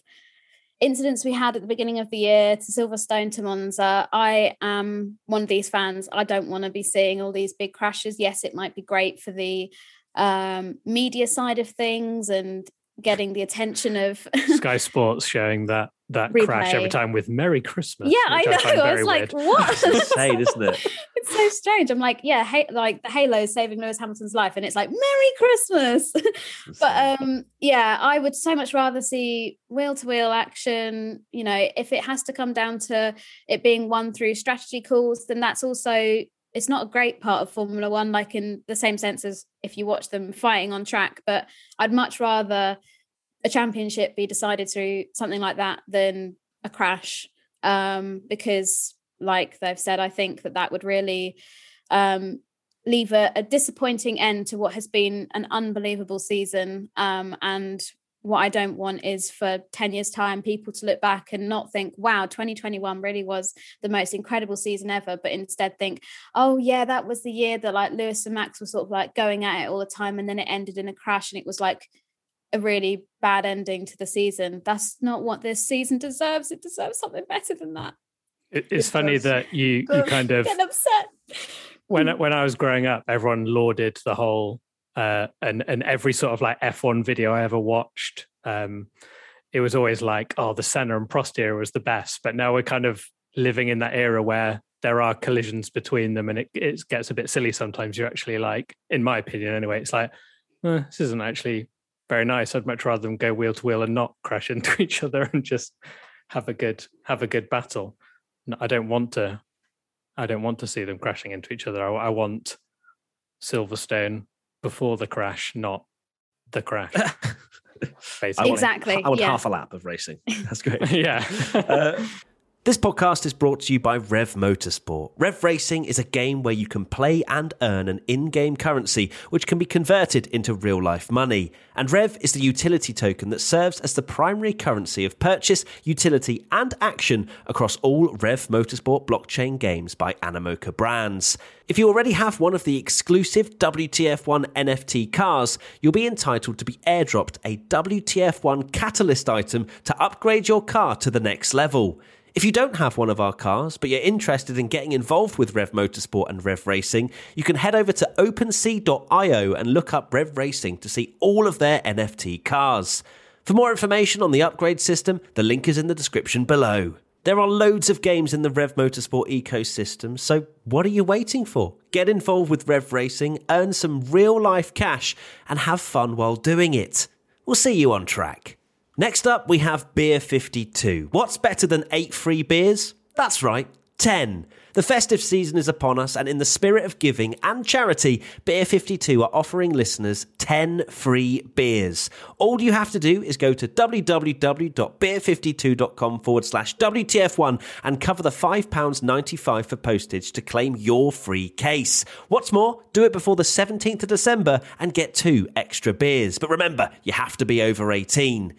incidents we had at the beginning of the year to Silverstone to Monza. I am one of these fans. I don't want to be seeing all these big crashes. Yes, it might be great for the um, media side of things and getting the attention of Sky Sports showing that that replay. crash every time with "Merry Christmas." Yeah, I know. I, I was like, weird. "What?" it's insane, isn't it? it's so strange. I'm like, yeah, hey, like the Halo saving Lewis Hamilton's life, and it's like Merry Christmas. but um, yeah, I would so much rather see wheel to wheel action. You know, if it has to come down to it being won through strategy calls, then that's also it's not a great part of Formula One, like in the same sense as if you watch them fighting on track. But I'd much rather a championship be decided through something like that than a crash. Um, because like they've said i think that that would really um, leave a, a, disappointing end to what has been an unbelievable season. Um, and what i don't want is for 10 years time people to look back and not think wow 2021 really was the most incredible season ever but instead think oh yeah that was the year that like lewis and max were sort of like going at it all the time and then it ended in a crash and it was like a really bad ending to the season. That's not what this season deserves. It deserves something better than that. It, it's it funny that you you kind of get upset. When when I was growing up, everyone lauded the whole uh, and and every sort of like F1 video I ever watched. Um, it was always like, oh, the Senna and Prost era was the best. But now we're kind of living in that era where there are collisions between them and it, it gets a bit silly sometimes. You're actually like, in my opinion anyway, it's like, eh, this isn't actually very nice. I'd much rather them go wheel to wheel and not crash into each other and just have a good have a good battle. I don't want to I don't want to see them crashing into each other. I, I want Silverstone before the crash, not the crash. Basically. I want, exactly. I want yeah. half a lap of racing. That's great. yeah. uh, this podcast is brought to you by Rev Motorsport. Rev Racing is a game where you can play and earn an in game currency, which can be converted into real life money. And Rev is the utility token that serves as the primary currency of purchase, utility, and action across all Rev Motorsport blockchain games by Animoca brands. If you already have one of the exclusive WTF1 NFT cars, you'll be entitled to be airdropped a WTF1 catalyst item to upgrade your car to the next level. If you don't have one of our cars, but you're interested in getting involved with Rev Motorsport and Rev Racing, you can head over to OpenSea.io and look up Rev Racing to see all of their NFT cars. For more information on the upgrade system, the link is in the description below. There are loads of games in the Rev Motorsport ecosystem, so what are you waiting for? Get involved with Rev Racing, earn some real life cash, and have fun while doing it. We'll see you on track. Next up, we have Beer 52. What's better than eight free beers? That's right, 10. The festive season is upon us, and in the spirit of giving and charity, Beer 52 are offering listeners 10 free beers. All you have to do is go to www.beer52.com forward slash WTF1 and cover the £5.95 for postage to claim your free case. What's more, do it before the 17th of December and get two extra beers. But remember, you have to be over 18.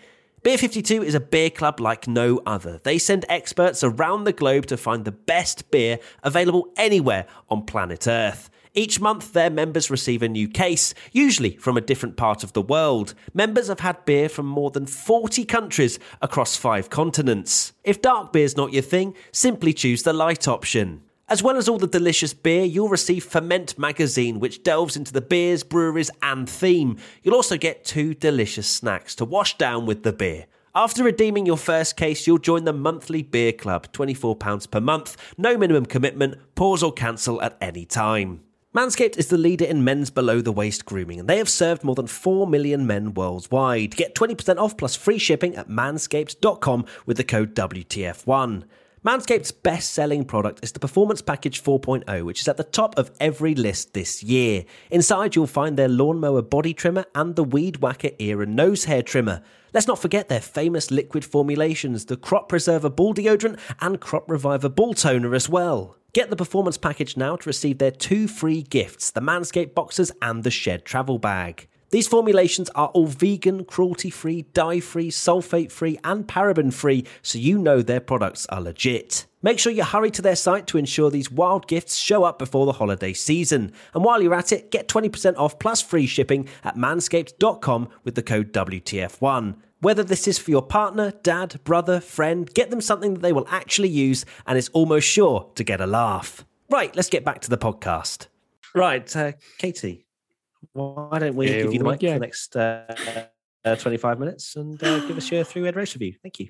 Beer 52 is a beer club like no other. They send experts around the globe to find the best beer available anywhere on planet Earth. Each month, their members receive a new case, usually from a different part of the world. Members have had beer from more than 40 countries across five continents. If dark beer's not your thing, simply choose the light option. As well as all the delicious beer, you'll receive Ferment magazine, which delves into the beers, breweries, and theme. You'll also get two delicious snacks to wash down with the beer. After redeeming your first case, you'll join the monthly beer club, £24 per month, no minimum commitment, pause or cancel at any time. Manscaped is the leader in men's below the waist grooming, and they have served more than 4 million men worldwide. Get 20% off plus free shipping at manscaped.com with the code WTF1. Manscaped's best selling product is the Performance Package 4.0, which is at the top of every list this year. Inside, you'll find their lawnmower body trimmer and the Weed Whacker ear and nose hair trimmer. Let's not forget their famous liquid formulations, the Crop Preserver Ball Deodorant and Crop Reviver Ball Toner as well. Get the performance package now to receive their two free gifts the Manscaped Boxers and the Shed Travel Bag. These formulations are all vegan, cruelty free, dye free, sulfate free, and paraben free, so you know their products are legit. Make sure you hurry to their site to ensure these wild gifts show up before the holiday season. And while you're at it, get 20% off plus free shipping at manscaped.com with the code WTF1. Whether this is for your partner, dad, brother, friend, get them something that they will actually use and is almost sure to get a laugh. Right, let's get back to the podcast. Right, uh, Katy, why don't we give you the mic for the next uh, uh, 25 minutes and uh, give us your three word race review? Thank you.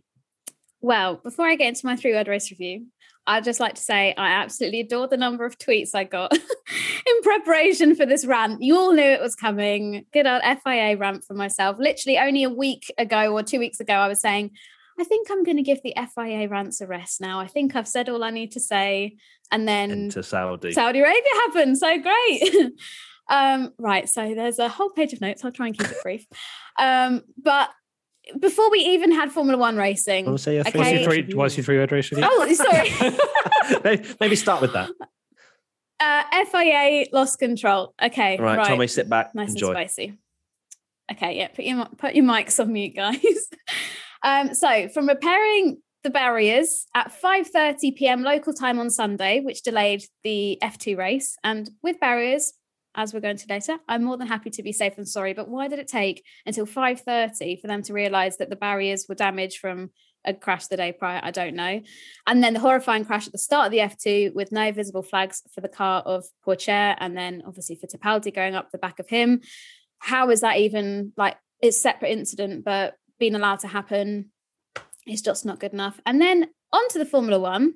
Well, before I get into my three word race review, I'd just like to say I absolutely adore the number of tweets I got in preparation for this rant. You all knew it was coming. Good old FIA rant for myself. Literally only a week ago or two weeks ago, I was saying, I think I'm going to give the FIA rants a rest now. I think I've said all I need to say. And then to Saudi. Saudi Arabia happened. So great. Um, right. So there's a whole page of notes. I'll try and keep it brief. Um, but before we even had Formula One racing, want to say your okay. what's your three, what's your three word race review? Oh, sorry. maybe, maybe start with that. Uh, FIA lost control. Okay, right, right. Tommy, sit back. Nice enjoy. and spicy. Okay, yeah. Put your put your mics on mute, guys. um, so from repairing the barriers at 5:30 p.m. local time on Sunday, which delayed the F2 race, and with barriers as we're going to later. I'm more than happy to be safe and sorry, but why did it take until 5:30 for them to realize that the barriers were damaged from a crash the day prior? I don't know. And then the horrifying crash at the start of the F2 with no visible flags for the car of Pourchaire, and then obviously Fittipaldi going up the back of him. How is that even like it's separate incident but being allowed to happen is just not good enough. And then on to the Formula 1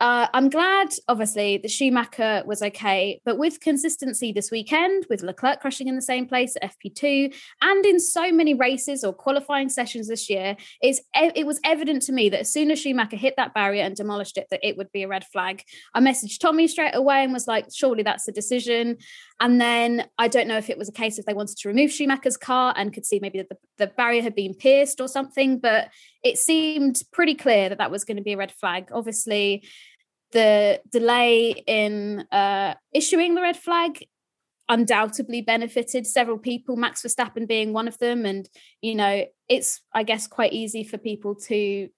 uh, I'm glad, obviously, the Schumacher was okay, but with consistency this weekend, with Leclerc crashing in the same place at FP2, and in so many races or qualifying sessions this year, is it was evident to me that as soon as Schumacher hit that barrier and demolished it, that it would be a red flag. I messaged Tommy straight away and was like, "Surely that's the decision." And then I don't know if it was a case if they wanted to remove Schumacher's car and could see maybe that the, the barrier had been pierced or something, but it seemed pretty clear that that was going to be a red flag. Obviously the delay in uh, issuing the red flag undoubtedly benefited several people, Max Verstappen being one of them. And, you know, it's, I guess, quite easy for people to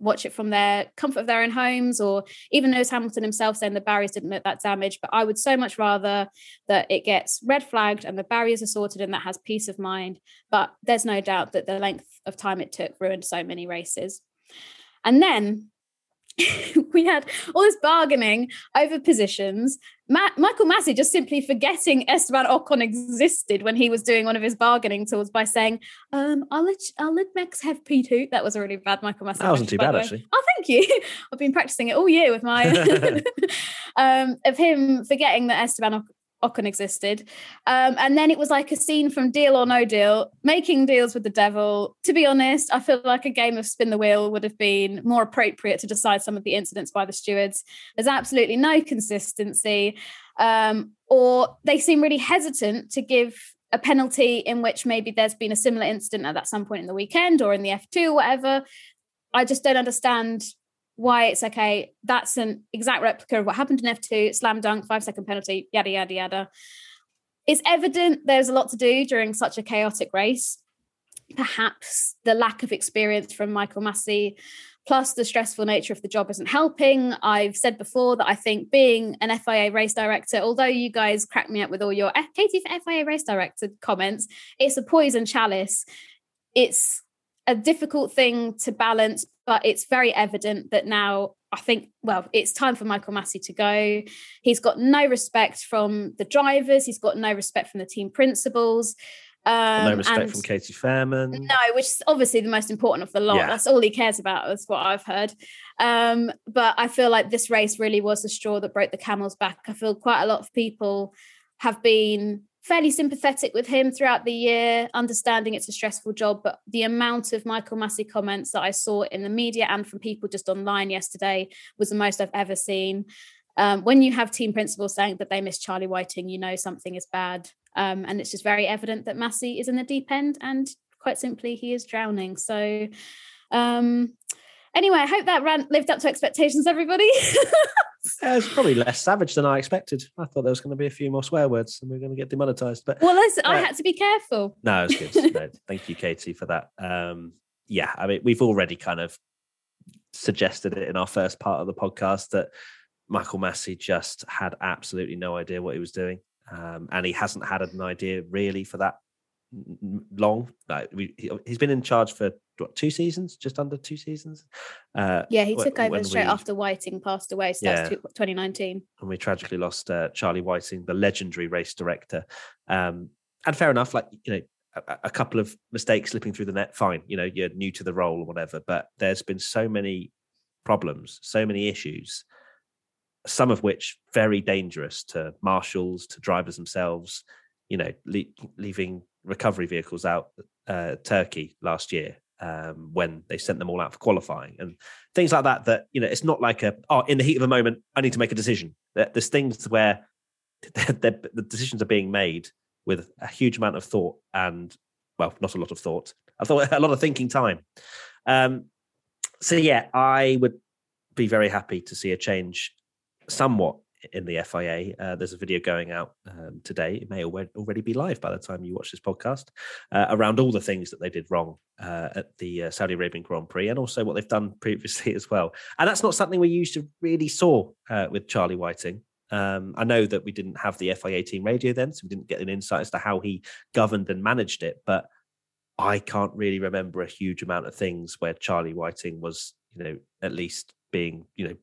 watch it from their comfort of their own homes or even Lewis Hamilton himself saying the barriers didn't look that damage. But I would so much rather that it gets red flagged and the barriers are sorted and that has peace of mind. But there's no doubt that the length of time it took ruined so many races. And then we had all this bargaining over positions. Ma- Michael Masi just simply forgetting Esteban Ocon existed when he was doing one of his bargaining tools by saying, um, "I'll let I'll let Max have P two. That was a really bad Michael Masi. That wasn't too bad actually. Oh, thank you. I've been practicing it all year with my um, of him forgetting that Esteban Ocon existed. Um, and then it was like a scene from Deal or No Deal, making deals with the devil. To be honest, I feel like a game of spin the wheel would have been more appropriate to decide some of the incidents by the stewards. There's absolutely no consistency, um, or they seem really hesitant to give a penalty in which maybe there's been a similar incident at some point in the weekend or in the F2 or whatever. I just don't understand why it's okay. That's an exact replica of what happened in F2, slam dunk, five second penalty, yada, yada, yada. It's evident there's a lot to do during such a chaotic race. Perhaps the lack of experience from Michael Masi, plus the stressful nature of the job isn't helping. I've said before that I think being an FIA race director, although you guys crack me up with all your Katy for FIA race director comments, it's a poison chalice. It's a difficult thing to balance, but it's very evident that now I think, well, it's time for Michael Masi to go. He's got no respect from the drivers, he's got no respect from the team principals. Um, no respect from Katy Fairman. No, which is obviously the most important of the lot. Yeah. That's all he cares about, is what I've heard. Um, but I feel like this race really was the straw that broke the camel's back. I feel quite a lot of people have been fairly sympathetic with him throughout the year, understanding it's a stressful job. But the amount of Michael Masi comments that I saw in the media and from people just online yesterday was the most I've ever seen. Um, when you have team principals saying that they miss Charlie Whiting, you know something is bad. Um, and it's just very evident that Masi is in the deep end and quite simply he is drowning. So um, anyway, I hope that rant lived up to expectations, everybody. yeah, it's probably less savage than I expected. I thought there was going to be a few more swear words and we are going to get demonetized. But well, listen, uh, I had to be careful. No, it's good. no, thank you, Katy, for that. Um, yeah, I mean, we've already kind of suggested it in our first part of the podcast that Michael Masi just had absolutely no idea what he was doing. Um, and he hasn't had an idea really for that long. Like we, he, has been in charge for what, two seasons, just under two seasons. Uh, yeah, he took over straight we, after Whiting passed away. So yeah, that's 2019. And we tragically lost uh, Charlie Whiting, the legendary race director. Um, and fair enough, like you know, a, a, couple of mistakes slipping through the net. Fine, you know, you're new to the role or whatever. But there's been so many problems, so many issues. Some of which very dangerous to marshals, to drivers themselves. You know, le- leaving recovery vehicles out uh, Turkey last year um, when they sent them all out for qualifying and things like that. That you know, it's not like a oh, in the heat of a moment, I need to make a decision. There's things where the decisions are being made with a huge amount of thought and well, not a lot of thought. I thought a lot of thinking time. Um, so yeah, I would be very happy to see a change somewhat in the FIA. Uh, there's a video going out um, today. It may already be live by the time you watch this podcast uh, around all the things that they did wrong uh, at the uh, Saudi Arabian Grand Prix and also what they've done previously as well. And that's not something we used to really saw uh, with Charlie Whiting. Um, I know that we didn't have the FIA team radio then, so we didn't get an insight as to how he governed and managed it. But I can't really remember a huge amount of things where Charlie Whiting was, you know, at least being, you know,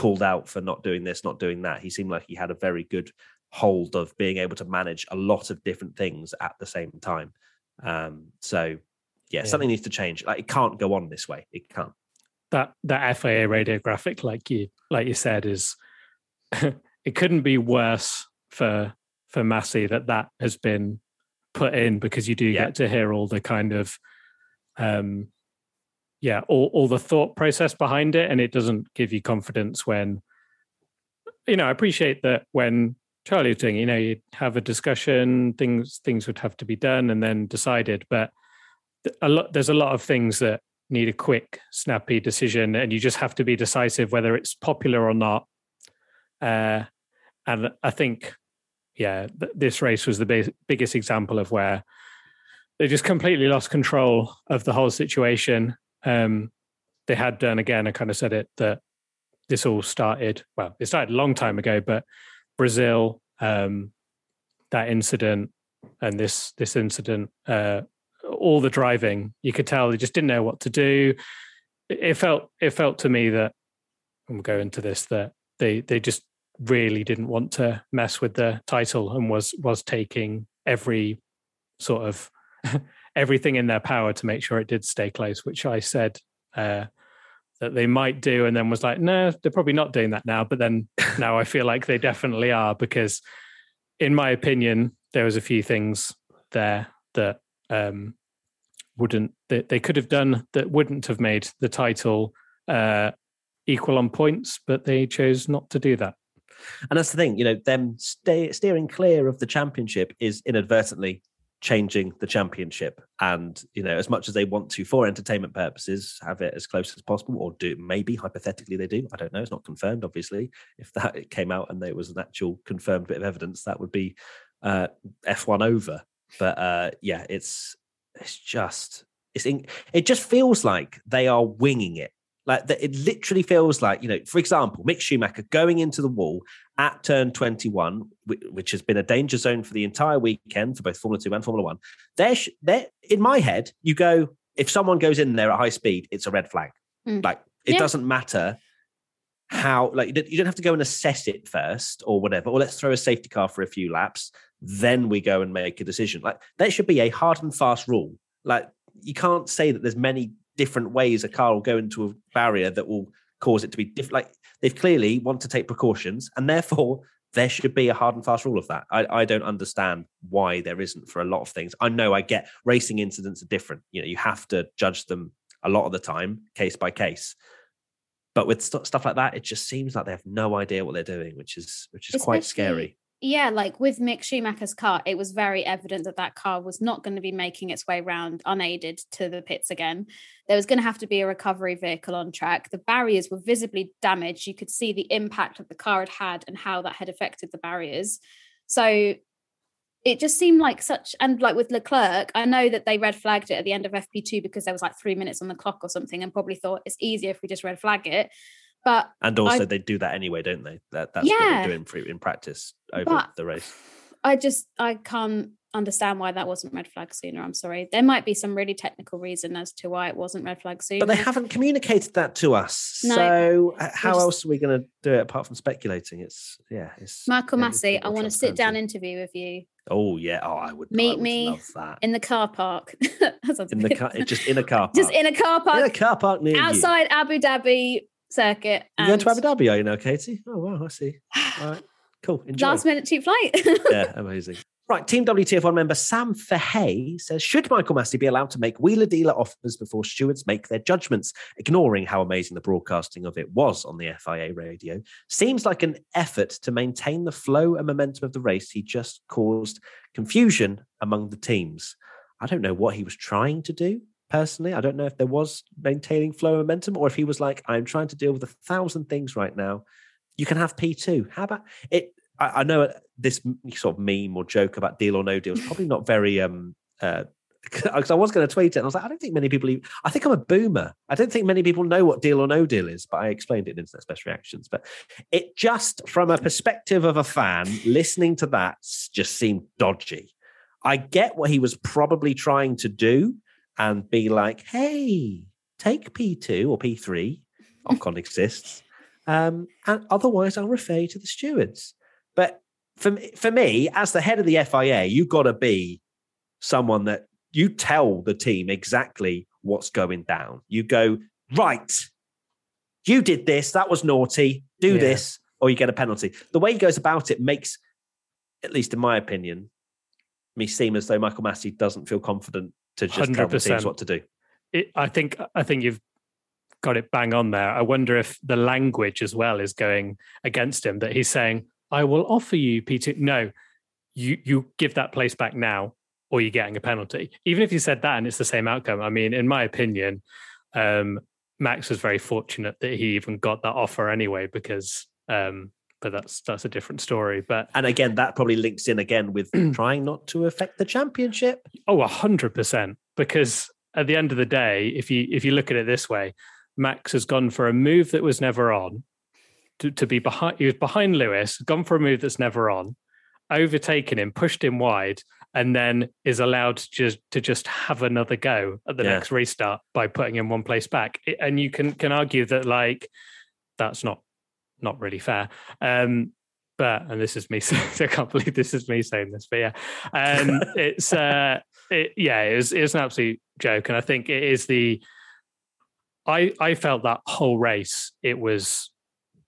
called out for not doing this, not doing that. He seemed like he had a very good hold of being able to manage a lot of different things at the same time. Um, so yeah, yeah, something needs to change. Like it can't go on this way. It can't. that that FIA radiographic, like you like you said, is it couldn't be worse for for Masi that that has been put in because you do yeah. get to hear all the kind of um yeah all, all the thought process behind it and it doesn't give you confidence when you know i appreciate that when charlie was doing you know you'd have a discussion things things would have to be done and then decided but a lot there's a lot of things that need a quick snappy decision and you just have to be decisive whether it's popular or not. Uh, and i think yeah th- this race was the big, biggest example of where they just completely lost control of the whole situation um, they had done again i kind of said it that this all started well it started a long time ago but brazil um, that incident and this this incident uh, all the driving, you could tell they just didn't know what to do. It felt it felt to me that and we'll go into this that they they just really didn't want to mess with the title and was was taking every sort of everything in their power to make sure it did stay close, which I said uh, that they might do, and then was like, no, they're probably not doing that now. But then now I feel like they definitely are because, in my opinion, there was a few things there that um, wouldn't that they could have done that wouldn't have made the title uh, equal on points, but they chose not to do that. And that's the thing, you know, them stay, steering clear of the championship is inadvertently changing the championship. And, you know, as much as they want to, for entertainment purposes, have it as close as possible, or do maybe hypothetically they do. I don't know. It's not confirmed, obviously. If that it came out and there was an actual confirmed bit of evidence, that would be uh, F1 over. But uh, yeah, it's it's just it's in, it just feels like they are winging it. Like that, it literally feels like you know. For example, Mick Schumacher going into the wall at turn twenty-one, which has been a danger zone for the entire weekend for both Formula Two and Formula One. There, there in my head, you go if someone goes in there at high speed, it's a red flag. Mm. Like it yeah. doesn't matter how like you don't have to go and assess it first or whatever or let's throw a safety car for a few laps then we go and make a decision like that should be a hard and fast rule like you can't say that there's many different ways a car will go into a barrier that will cause it to be different like they've clearly want to take precautions and therefore there should be a hard and fast rule of that. I, I don't understand why there isn't for a lot of things. I know i get racing incidents are different. You know you have to judge them a lot of the time case by case. But with st- stuff like that, it just seems like they have no idea what they're doing, which is which is Especially, quite scary. Yeah, like with Mick Schumacher's car, it was very evident that that car was not going to be making its way around unaided to the pits again. There was going to have to be a recovery vehicle on track. The barriers were visibly damaged. You could see the impact that the car had had and how that had affected the barriers. So it just seemed like such and like with Leclerc, I know that they red flagged it at the end of FP2 because there was like three minutes on the clock or something, and probably thought it's easier if we just red flag it. But and also I, they do that anyway, don't they? That that's yeah, what they're doing in practice over the race. I just I can't understand why that wasn't red flag sooner. I'm sorry. There might be some really technical reason as to why it wasn't red flag sooner. But they haven't communicated that to us. No, so how just, else are we going to do it apart from speculating? It's yeah, it's Michael Masi. I want to sit down interview with you. Oh yeah. Oh, I would meet I would me in the car park. in the car, just in a car park. Just in a car park. In a car park near outside you. Abu Dhabi circuit. You going to Abu Dhabi? Are you now, Katy? Oh wow, I see. All right. Cool. Enjoy. Last minute cheap flight. yeah, amazing. Right, Team WTF1 member Sam Fahey says, should Michael Masi be allowed to make wheeler dealer offers before stewards make their judgments, ignoring how amazing the broadcasting of it was on the FIA radio? Seems like an effort to maintain the flow and momentum of the race. He just caused confusion among the teams. I don't know what he was trying to do personally. I don't know if there was maintaining flow momentum or if he was like, I'm trying to deal with a thousand things right now. You can have P2. How about it? I, I know this sort of meme or joke about deal or no deal is probably not very um uh because I was going to tweet it and I was like, I don't think many people, even, I think I'm a boomer. I don't think many people know what deal or no deal is, but I explained it in Internet Best Reactions. But it just, from a perspective of a fan, listening to that just seemed dodgy. I get what he was probably trying to do and be like, hey, take P2 or P3, Ocon exists. Um, and otherwise, I'll refer you to the stewards. But for for me, as the head of the FIA, you've got to be someone that you tell the team exactly what's going down. You go right. you did this, that was naughty, do Yeah. this, or you get a penalty. The way he goes about it makes, at least in my opinion, me seem as though Michael Masi doesn't feel confident to just tell the teams 100%. what to do. it, I think I think you've got it bang on there. I wonder if the language as well is going against him. That he's saying, "I will offer you P2." No, you you give that place back now, or you're getting a penalty. Even if you said that and it's the same outcome. I mean, in my opinion, um, Max was very fortunate that he even got that offer anyway, because. Um, but that's that's a different story. But And again, that probably links in again with trying not to affect the championship. Oh, a hundred percent. Because at the end of the day, if you if you look at it this way, Max has gone for a move that was never on to, to be behind. He was behind Lewis, gone for a move that's never on, overtaken him, pushed him wide, and then is allowed to just to just have another go at the Yeah. next restart by putting him one place back. And you can can argue that like that's not not really fair. Um, but and this is me. So I can't believe this is me saying this, but yeah, um, it's uh, it, yeah, it was, it was an absolute joke, and I think it is the. I I felt that whole race it was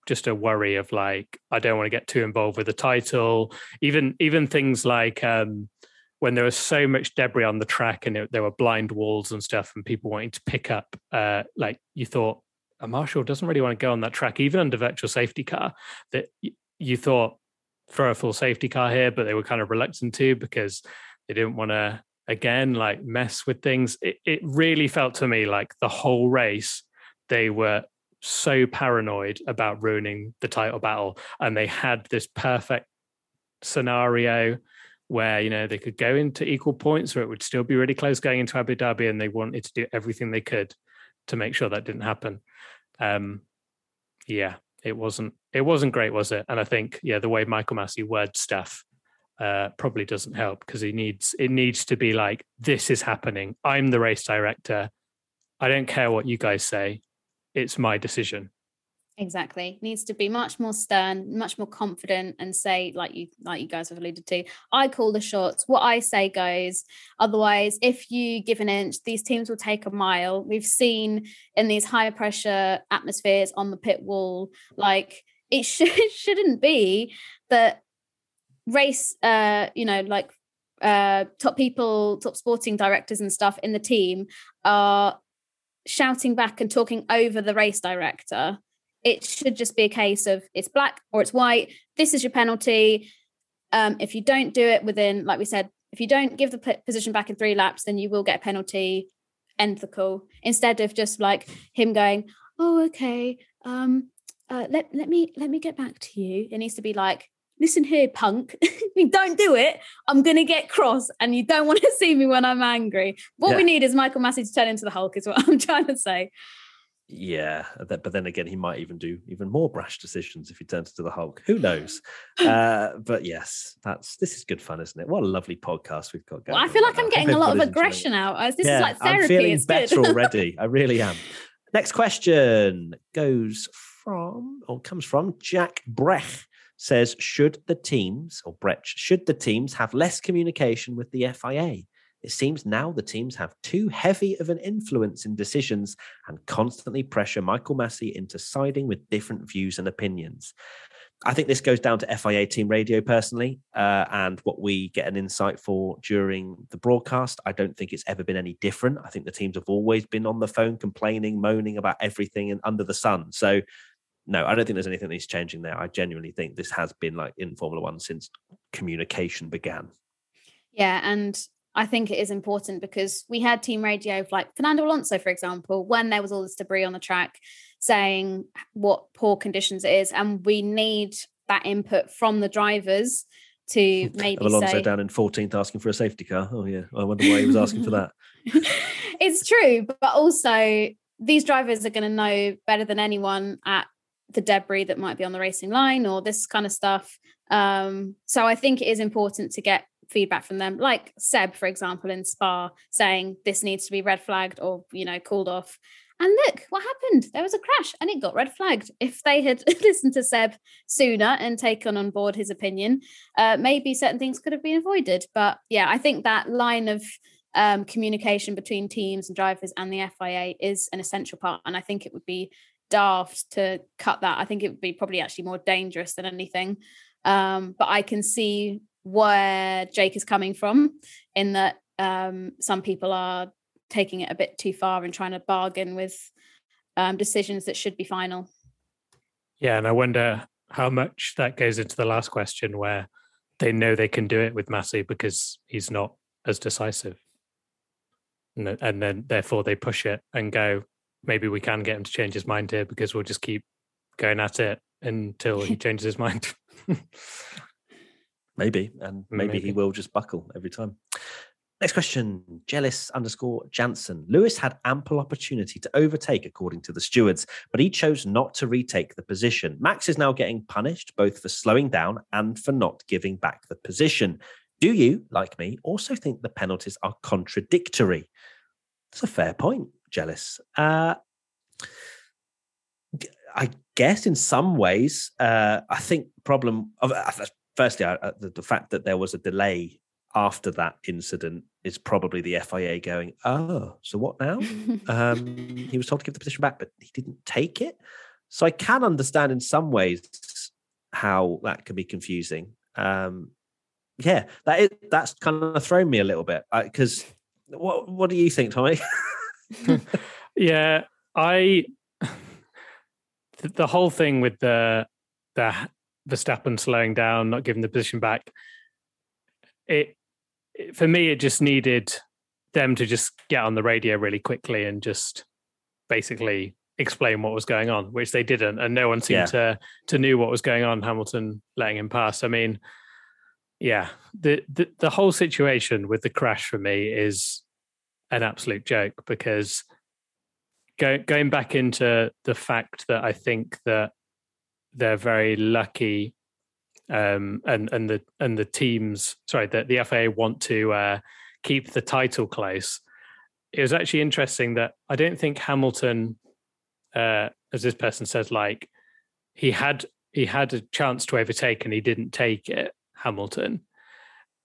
just a worry of like I don't want to get too involved with the title, even even things like um, when there was so much debris on the track and it, there were blind walls and stuff, and people wanting to pick up, uh, like you thought a marshal doesn't really want to go on that track, even under virtual safety car. That you thought throw a full safety car here, but they were kind of reluctant to because they didn't want to again like mess with things. It, it really felt to me like the whole race they were so paranoid about ruining the title battle, and they had this perfect scenario where you know they could go into equal points, or it would still be really close going into Abu Dhabi, and they wanted to do everything they could to make sure that didn't happen. Um, yeah, it wasn't it wasn't great, was it? And I think yeah, the way Michael Masi words stuff uh, probably doesn't help because he needs it needs to be like this is happening. I'm the race director. I don't care what you guys say. It's my decision. Exactly. Needs to be much more stern, much more confident, and say, like you like you guys have alluded to, I call the shots. What I say goes. Otherwise, if you give an inch, these teams will take a mile. We've seen in these high pressure atmospheres on the pit wall, like it should shouldn't be that race uh, you know, like uh top people, top sporting directors and stuff in the team are shouting back and talking over the race director it should just be a case of it's black or it's white. This is your penalty. Um, if you don't do it within, like we said, if you don't give the p- position back in three laps, then you will get a penalty. End the call. Instead of just like him going, "Oh, okay, um, uh, let let me let me get back to you." It needs to be like, "Listen here, punk. if you don't do it, I'm gonna get cross, and you don't want to see me when I'm angry." What we need is Michael Masi to turn into the Hulk. Is what I'm trying to say. Yeah, but then again, he might even do even more brash decisions if he turns to the Hulk. Who knows? uh, but yes, that's this is good fun, isn't it? What a lovely podcast we've got going. Well, I feel right like I'm now. getting a lot of everybody's enjoying it. aggression out. This Yeah, is like therapy. I'm feeling it's better already. I really am. Next question goes from or comes from Jack Brech. Says, should the teams or Brech should the teams have less communication with the FIA? It seems now the teams have too heavy of an influence in decisions and constantly pressure Michael Masi into siding with different views and opinions. I think this goes down to FIA team radio personally, uh, and what we get an insight for during the broadcast. I don't think it's ever been any different. I think the teams have always been on the phone complaining, moaning about everything and under the sun. So, no, I don't think there's anything that's changing there. I genuinely think this has been like in Formula One since communication began. Yeah, and I think it is important because we had team radio of like Fernando Alonso, for example, when there was all this debris on the track, saying what poor conditions it is, and we need that input from the drivers to maybe Alonso say down in 14th asking for a safety car. Oh yeah, I wonder why he was asking for that. it's true, but also these drivers are going to know better than anyone at the debris that might be on the racing line or this kind of stuff. Um, so I think it is important to get feedback from them, like Seb, for example, in Spa, saying this needs to be red flagged or you know called off. And look what happened. There was a crash and it got red flagged. If they had listened to Seb sooner and taken on board his opinion, uh, maybe certain things could have been avoided. But yeah, I think that line of um, communication between teams and drivers and the FIA is an essential part. And I think it would be daft to cut that. I think it would be probably actually more dangerous than anything. Um, but I can see where Jake is coming from in that um, some people are taking it a bit too far and trying to bargain with um, decisions that should be final. Yeah, and I wonder how much that goes into the last question where they know they can do it with Masi because he's not as decisive. And, and then therefore they push it and go, maybe we can get him to change his mind here because we'll just keep going at it until he changes his mind. maybe, and maybe, maybe, he will just buckle every time. Next question, jealous underscore Jansen. Lewis had ample opportunity to overtake, according to the stewards, but he chose not to retake the position. Max is now getting punished both for slowing down and for not giving back the position. Do you, like me, also think the penalties are contradictory? That's a fair point, jealous. Uh, I guess in some ways, uh, I think problem of uh, firstly uh, the, the, fact that there was a delay after that incident is probably the FIA going, oh, so what now? um, he was told to give the position back, but he didn't take it. So I can understand in some ways how that can be confusing. Um, yeah, that is, that's kind of thrown me a little bit because what what do you think, Tommy? yeah, I the whole thing with the the Verstappen slowing down, not giving the position back. It for me, it just needed them to just get on the radio really quickly and just basically explain what was going on, which they didn't, and no one seemed yeah. to to knew what was going on. Hamilton letting him pass. I mean, yeah, the, the the whole situation with the crash for me is an absolute joke because go, going back into the fact that I think that they're very lucky um, and and the and the teams, sorry, that the FIA want to uh, keep the title close. It was actually interesting that I don't think Hamilton, uh, as this person says, like he had he had a chance to overtake and he didn't take it, Hamilton.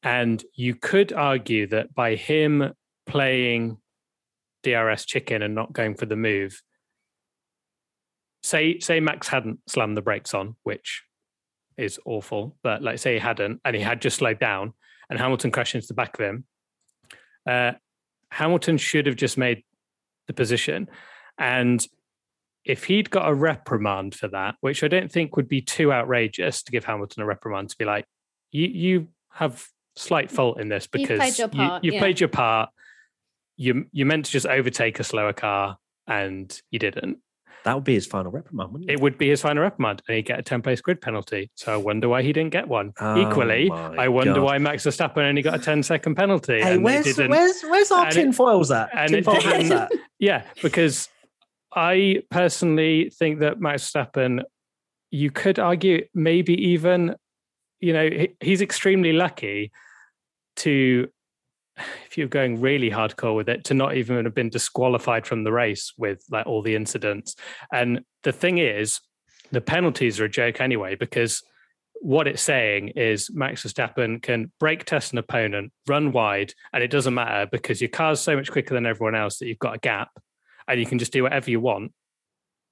And you could argue that by him playing DRS chicken and not going for the move, say say Max hadn't slammed the brakes on, which is awful. But like say he hadn't, and he had just slowed down, and Hamilton crashed into the back of him. Uh, Hamilton should have just made the position, and if he'd got a reprimand for that, which I don't think would be too outrageous to give Hamilton a reprimand to be like, you you have slight fault in this because you've played your part. You, you yeah. played your part. You you meant to just overtake a slower car and you didn't. That would be his final reprimand, wouldn't it? It would be his final reprimand, and he'd get a 10 place grid penalty. So I wonder why he didn't get one. Oh Equally, I wonder God. why Max Verstappen only got a 10 second penalty. Hey, where's, where's, where's our tin foils at? And tin foils at? Yeah, because I personally think that Max Verstappen, you could argue maybe even, you know, he's extremely lucky to if you're going really hardcore with it, to not even have been disqualified from the race with like all the incidents. And the thing is, the penalties are a joke anyway, because what it's saying is Max Verstappen can brake test an opponent, run wide, and it doesn't matter because your car's so much quicker than everyone else that you've got a gap, and you can just do whatever you want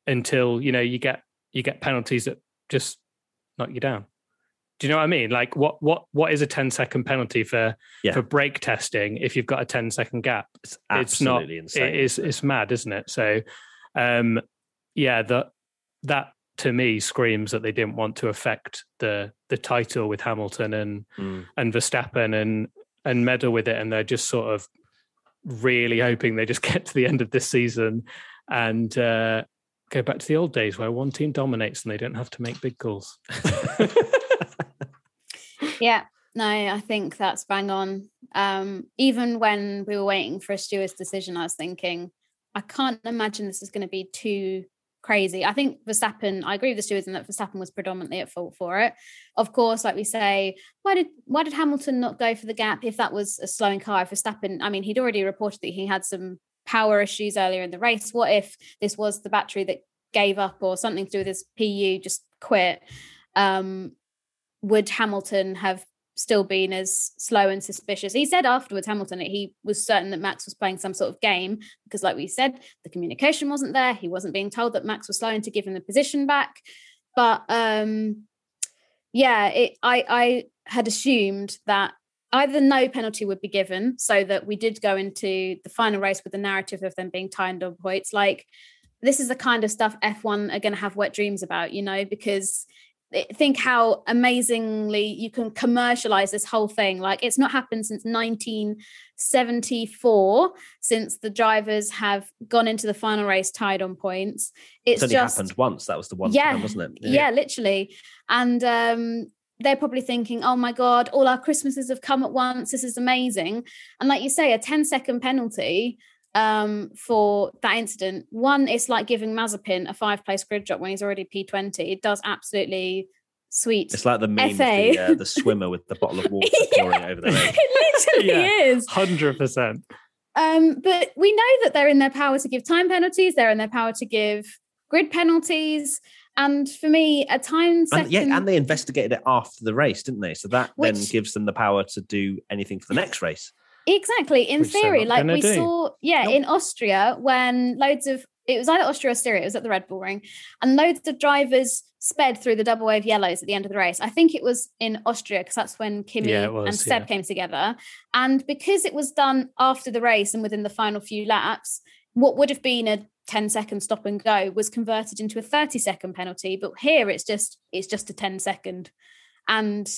until you know you get you get penalties that just knock you down. Do you know what I mean? Like what what what is a 10 second penalty for yeah. for brake testing if you've got a 10 second gap? It's, it's not insane. It is it's mad, isn't it? So um yeah, that that to me screams that they didn't want to affect the the title with Hamilton and mm. and Verstappen and and meddle with it and they're just sort of really hoping they just get to the end of this season and uh go back to the old days where one team dominates and they don't have to make big calls. yeah, no, I think that's bang on. Um, even when we were waiting for a steward's decision, I was thinking, I can't imagine this is going to be too crazy. I think Verstappen, I agree with the stewards in that Verstappen was predominantly at fault for it. Of course, like we say, why did why did Hamilton not go for the gap if that was a slowing car? If Verstappen, I mean, he'd already reported that he had some power issues earlier in the race. What if this was the battery that gave up or something to do with his PU just quit? Um, would Hamilton have still been as slow and suspicious. He said afterwards, Hamilton, that he was certain that Max was playing some sort of game because, like we said, the communication wasn't there. He wasn't being told that Max was slowing to give him the position back. But um, yeah, it, I, I had assumed that either no penalty would be given so that we did go into the final race with the narrative of them being tied on points. Like, this is the kind of stuff F1 are going to have wet dreams about, you know, because think how amazingly you can commercialize this whole thing. Like it's not happened since 1974 since the drivers have gone into the final race tied on points. It's, it's just happened once. That was the one yeah. time, wasn't it? Yeah. yeah literally. And um they're probably thinking oh my god all our christmases have come at once. This is amazing. And like you say a 10 second penalty um, for that incident. One, it's like giving Mazepin a five place grid drop when he's already P20. It does absolutely sweet. It's like the meme the, uh, the, swimmer with the bottle of water yeah, pouring over the head. It literally yeah, is. 100%. Um, but we know that they're in their power to give time penalties, they're in their power to give grid penalties. And for me, a time second. And, yeah, and they investigated it after the race, didn't they? So that Which, then gives them the power to do anything for the next race. Exactly. In Which theory, like we do. saw, yeah, nope. in Austria, when loads of it was either Austria or Styria, it was at the Red Bull Ring, and loads of drivers sped through the double wave yellows at the end of the race. I think it was in Austria because that's when Kimi yeah, was, and Seb yeah. came together. And because it was done after the race and within the final few laps, what would have been a 10 second stop and go was converted into a 30 second penalty. But here it's just it's just a 10 second. And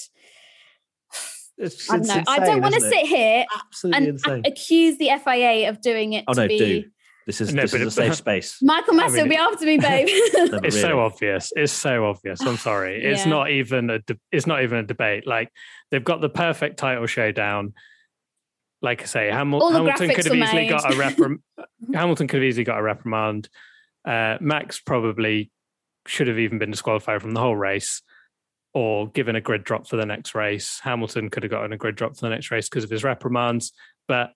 it's, I don't know. I don't want to sit here Absolutely and insane. accuse the FIA of doing it. Oh to no, be... do. This is no, this is a safe space. Michael Masi I mean, will be after me, babe. it's really. so obvious. It's so obvious. I'm sorry. It's not even a. De- it's not even a debate. Like they've got the perfect title showdown. Like I say, Hamil- Hamilton could have easily made. got a reprim- Hamilton could have easily got a reprimand. Uh, Max probably should have even been disqualified from the whole race or given a grid drop for the next race. Hamilton could have gotten a grid drop for the next race because of his reprimands, but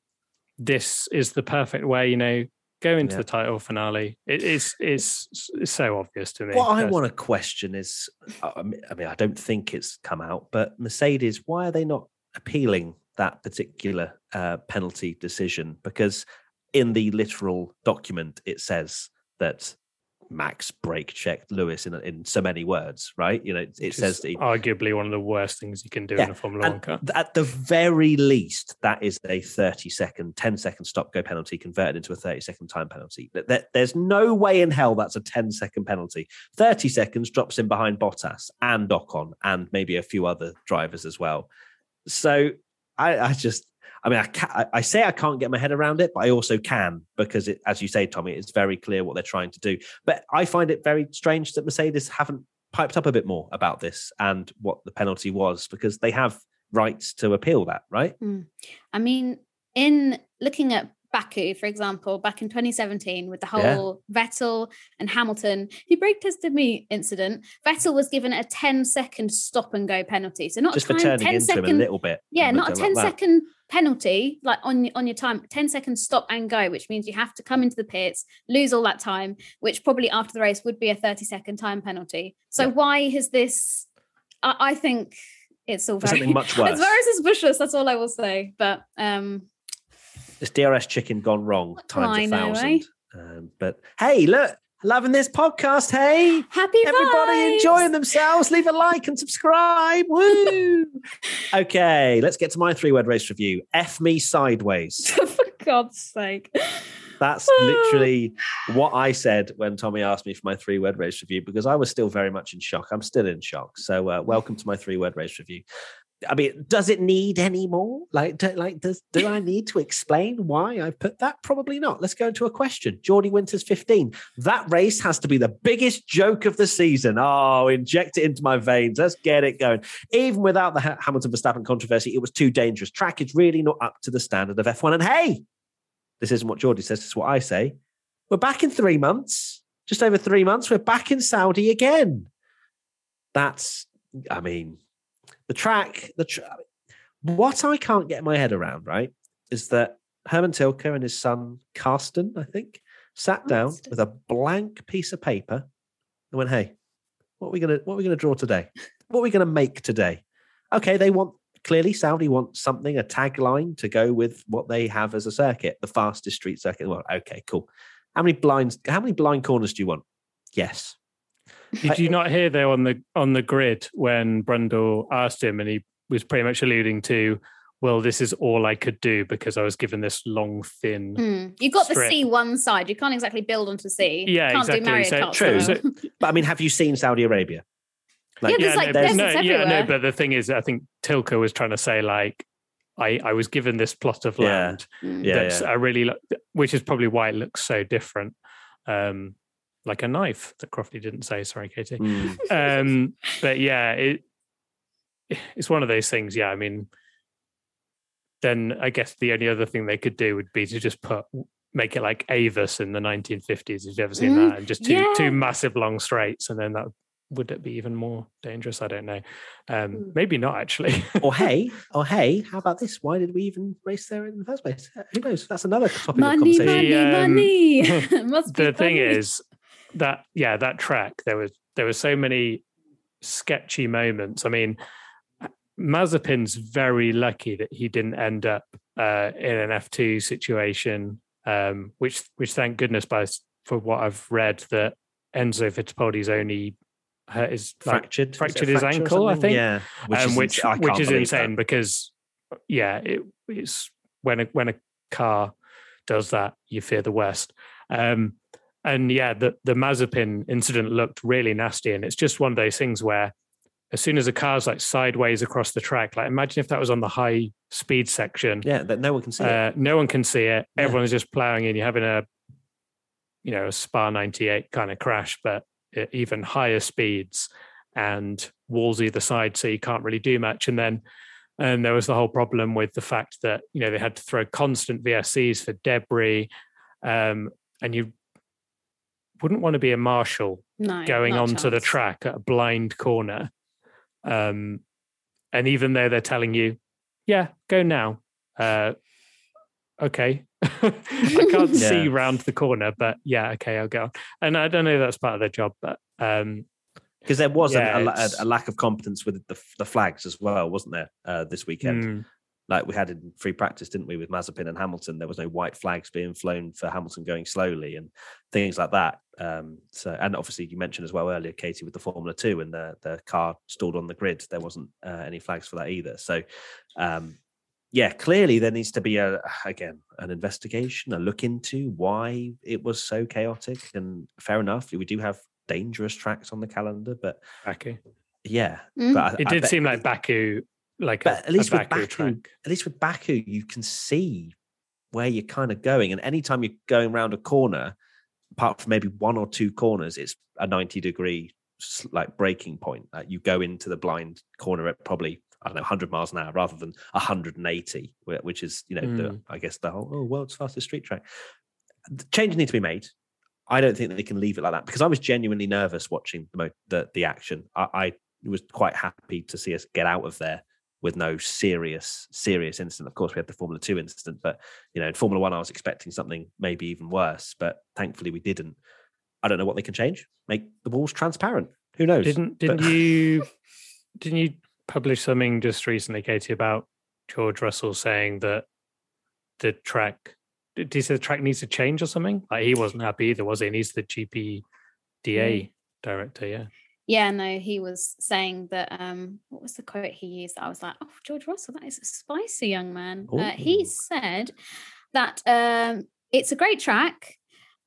this is the perfect way, you know, go into yeah. the title finale. It is is so obvious to me. What I want to question is, I mean, I don't think it's come out, but Mercedes, why are they not appealing that particular uh, penalty decision? Because in the literal document, it says that Max brake checked Lewis in in so many words, right? You know, it, it says he, arguably one of the worst things you can do yeah, in a Formula One car. At the very least, that is a 30 second, 10 second stop go penalty converted into a 30 second time penalty. There's no way in hell that's a 10 second penalty. 30 seconds drops in behind Bottas and Ocon and maybe a few other drivers as well. So I, I just I mean, I, can, I say I can't get my head around it, but I also can because, it, as you say, Tommy, it's very clear what they're trying to do. But I find it very strange that Mercedes haven't piped up a bit more about this and what the penalty was because they have rights to appeal that, right? Mm. I mean, in looking at Baku, for example, back in 2017 with the whole yeah. Vettel and Hamilton, who brake tested me incident, Vettel was given a 10 second stop and go penalty. So not just time, for turning 10 into second, him a little bit. Yeah, not a 10 like second penalty like on on your time 10 second stop and go which means you have to come into the pits lose all that time which probably after the race would be a 30 second time penalty so yeah. why has this I, I, think it's all very much worse it's very suspicious that's all i will say but um this DRS chicken gone wrong times a thousand. Know, eh? um, but hey, look, loving this podcast. Hey, happy everybody vibes. enjoying themselves. Leave a like and subscribe. Woo! okay, let's get to my three-word race review. F me sideways. For God's sake. That's literally what I said when Tommy asked me for my three word race review because I was still very much in shock. I'm still in shock. So, uh, welcome to my three word race review. I mean, does it need any more? Like, do, like, does do I need to explain why I put that? Probably not. Let's go into a question. Geordie Winters, fifteen. That race has to be the biggest joke of the season. Oh, inject it into my veins. Let's get it going. Even without the Hamilton Verstappen controversy, it was too dangerous. Track is really not up to the standard of F1. And hey, this isn't what Geordie says. This is what I say. We're back in three months. Just over three months. We're back in Saudi again. That's, I mean, the track, the tra- what I can't get my head around, right, is that Hermann Tilke and his son Carsten, I think, sat oh, down with a blank piece of paper and went, "Hey, what are we gonna what are we gonna draw today? What are we gonna make today? Okay, they want clearly Saudi wants something, a tagline to go with what they have as a circuit, the fastest street circuit. Well, okay, cool. How many blinds? How many blind corners do you want? Yes. Did you not hear though on the on the grid when Brundle asked him, and he was pretty much alluding to, well, this is all I could do because I was given this long, thin. Mm. You've got strip. the C one side. You can't exactly build onto C. Yeah, you can't exactly. do Mario So- Kart true. So- But I mean, have you seen Saudi Arabia? Yeah, there's like no, deserts no, yeah, no, but the thing is, I think Tilke was trying to say like, I I was given this plot of Yeah. land Mm. Yeah, that's yeah. I really, which is probably why it looks so different, um, like a knife that Crofty didn't say. Sorry, Katy. Mm. um but yeah it it's one of those things yeah i mean then i guess the only other thing they could do would be to just put make it like AVUS in the 1950s if you've ever seen Mm, that and just two yeah. two massive long straights and then that would it be even more dangerous i don't know um Mm. maybe not actually or hey, or hey, how about this? Why did we even race there in the first place? Who knows? That's another topic Money, of conversation. money, The, um, money. Must be the thing funny. is that yeah that track there was there were so many sketchy moments i mean mazepin's very lucky that he didn't end up uh, in an f2 situation um, which which thank goodness by for what i've read that enzo fittipaldi's only hurt his fractured, Is a fractured his fracture ankle, I think. Yeah, which, um, which, ins- which is insane that. because yeah it, it's when a when a car does that you fear the worst um and yeah the the mazepin incident looked really nasty. And it's just one of those things where as soon as a car's like sideways across the track like imagine if that was on the high speed section. Yeah, that no one can see it. uh, no one can see it. Yeah. everyone's just plowing in. You're having a you know a spa 98 kind of crash but at even higher speeds and walls either side so you can't really do much. And then and there was the whole problem with the fact that you know they had to throw constant vscs for debris um, and you wouldn't want to be a marshal no, going not a onto the track at a blind corner. Um, and even though they're telling you, yeah, go now. Uh, okay. I can't see round the corner, but yeah, okay, I'll go. And I don't know if that's part of their job, but um, because there was Yeah, a, a, a lack of competence with the, the flags as well, wasn't there? Uh, this weekend, mm, like we had in free practice, didn't we, with Mazepin and Hamilton? There was no white flags being flown for Hamilton going slowly and things like that. Um, so, and obviously, you mentioned as well earlier, Katy, with the Formula Two and the the car stalled on the grid, there wasn't uh, any flags for that either. So, um, yeah, clearly there needs to be a again an investigation, a look into why it was so chaotic. And fair enough, we do have dangerous tracks on the calendar, but Baku. yeah, Mm. but I, It I did bet- seem like Baku, like But a, at least with Baku at least with Baku, you can see where you're kind of going. And anytime you're going around a corner, apart from maybe one or two corners, it's a 90 degree like braking point. Like you go into the blind corner at probably, I don't know, 100 miles an hour rather than 180, which is, you know, the, Mm. I guess the whole oh, world's fastest street track. The changes need to be made. I don't think they can leave it like that because I was genuinely nervous watching the mo- the, the action. I, I was quite happy to see us get out of there with no serious serious incident. Of course, we had the Formula Two incident, but you know, in Formula One, I was expecting something maybe even worse, but thankfully we didn't. I don't know what they can change. Make the walls transparent. Who knows? Didn't But- didn't you didn't you publish something just recently, Katy, about George Russell saying that the track did he say the track needs to change or something? Like he wasn't happy either, was he? And he's the GPDA Mm. director, yeah. Yeah, no, he was saying that. Um, what was the quote he used? I was like, "Oh, George Russell, that is a spicy young man." Uh, he said that um, it's a great track.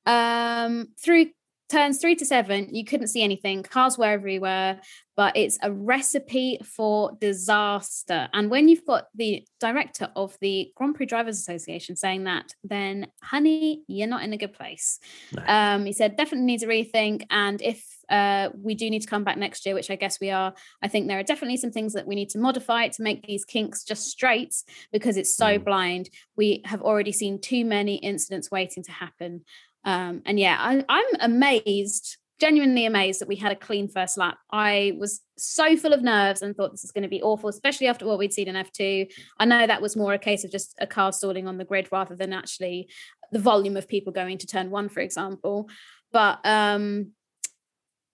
Um, through turns three to seven, you couldn't see anything. Cars were everywhere, but it's a recipe for disaster. And when you've got the director of the Grand Prix Drivers Association saying that, then honey, you're not in a good place. No. Um, he said definitely needs a rethink, and if uh, we do need to come back next year, which I guess we are, I think there are definitely some things that we need to modify to make these kinks just straight because it's so Mm. blind. We have already seen too many incidents waiting to happen. Um, and yeah, I, I'm amazed, genuinely amazed that we had a clean first lap. I was so full of nerves and thought this is going to be awful, especially after what we'd seen in F2. I know that was more a case of just a car stalling on the grid rather than actually the volume of people going to turn one, for example. But um,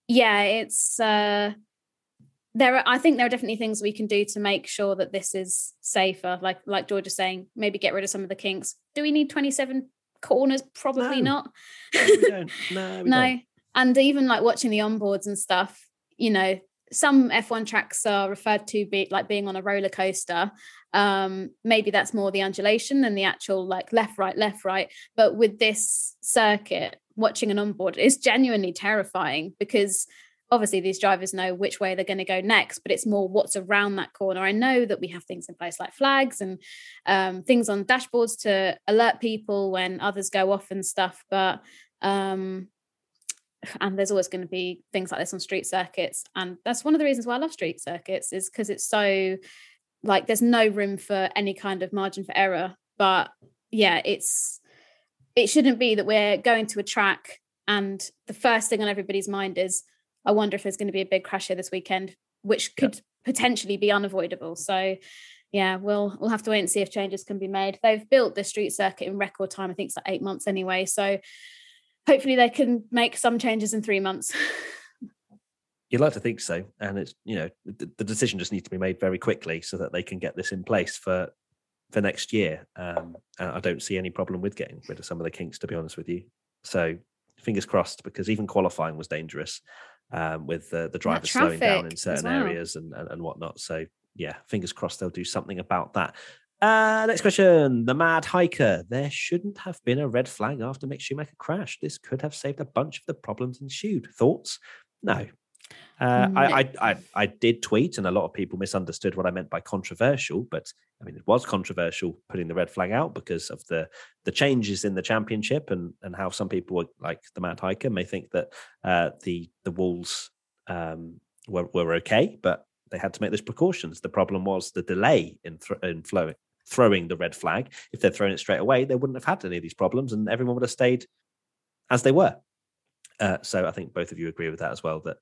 yeah, it's uh, there are i think there are definitely things we can do to make sure that this is safer like like george is saying maybe get rid of some of the kinks do we need 27 corners? Probably No. not. No. No, no. and even like watching the onboards and stuff you know some f1 tracks are referred to be like being on a roller coaster. Um maybe that's more the undulation than the actual like left right left right. But with this circuit watching an onboard is genuinely terrifying because obviously these drivers know which way they're going to go next but it's more what's around that corner. I know that we have things in place like flags and um, things on dashboards to alert people when others go off and stuff but um and there's always going to be things like this on street circuits and that's one of the reasons why i love street circuits is because it's so like there's no room for any kind of margin for error but yeah it's it shouldn't be that we're going to a track and the first thing on everybody's mind is i wonder if there's going to be a big crash here this weekend which could potentially be unavoidable. So yeah we'll we'll have to wait and see if changes can be made. They've built the street circuit in record time. I think it's like eight months anyway. So hopefully they can make some changes in three months. You'd like to think so, and it's you know the, the decision just needs to be made very quickly so that they can get this in place for for next year. Um, I don't see any problem with getting rid of some of the kinks, to be honest with you. So fingers crossed, because even qualifying was dangerous um, with uh, the drivers slowing down in certain well. areas and, and and whatnot. So yeah, fingers crossed they'll do something about that. Uh, next question. The Mad Hiker. There shouldn't have been a red flag after Mick Schumacher crashed. This could have saved a bunch of the problems ensued. Thoughts? No. Uh, I, I, I I did tweet, and a lot of people misunderstood what I meant by controversial. But I mean, it was controversial putting the red flag out because of the the changes in the championship and and how some people were like the Mad Hiker may think that uh, the the Wolves um, were were okay, but they had to make those precautions. The problem was the delay in th- in flowing throwing the red flag. If they'd thrown it straight away, they wouldn't have had any of these problems, and everyone would have stayed as they were. Uh, so I think both of you agree with that as well. That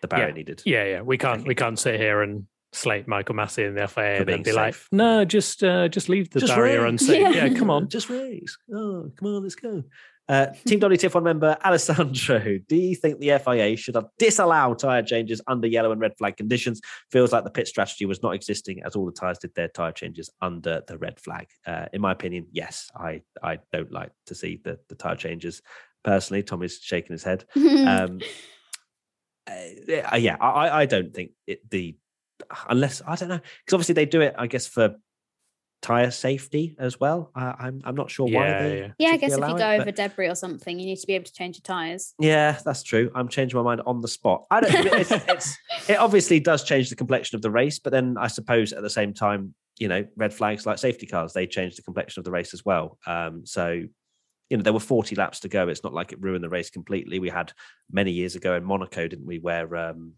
the barrier Yeah. needed. Yeah, yeah. We can't we can't sit here and slate Michael Masi in the FIA For and then being be like, no, just uh, just leave the Just barrier race. unsafe. Yeah. Yeah. come on. just raise. Oh, come on, let's go. Uh, Team WTF1 member Alessandro, do you think the FIA should have disallowed tyre changes under yellow and red flag conditions? Feels like the pit strategy was not existing as all the tyres did their tyre changes under the red flag. Uh, in my opinion, yes, I I don't like to see the, the tyre changes personally. Tommy's shaking his head. Um, uh, yeah, I, I don't think it, the unless I don't know because obviously they do it, I guess, for tire safety as well. I, I'm I'm not sure why. Yeah, They yeah. yeah i guess if allow you it, go but- over debris or something you need to be able to change your tires yeah, that's true. I'm changing my mind on the spot. I don't. It's, it's it obviously does change the complexion of the race, but then I suppose at the same time, you know, red flags like safety cars they change the complexion of the race as well. Um, so. You know, there were 40 laps to go. It's not like it ruined the race completely. We had many years ago in Monaco, didn't we? Where um,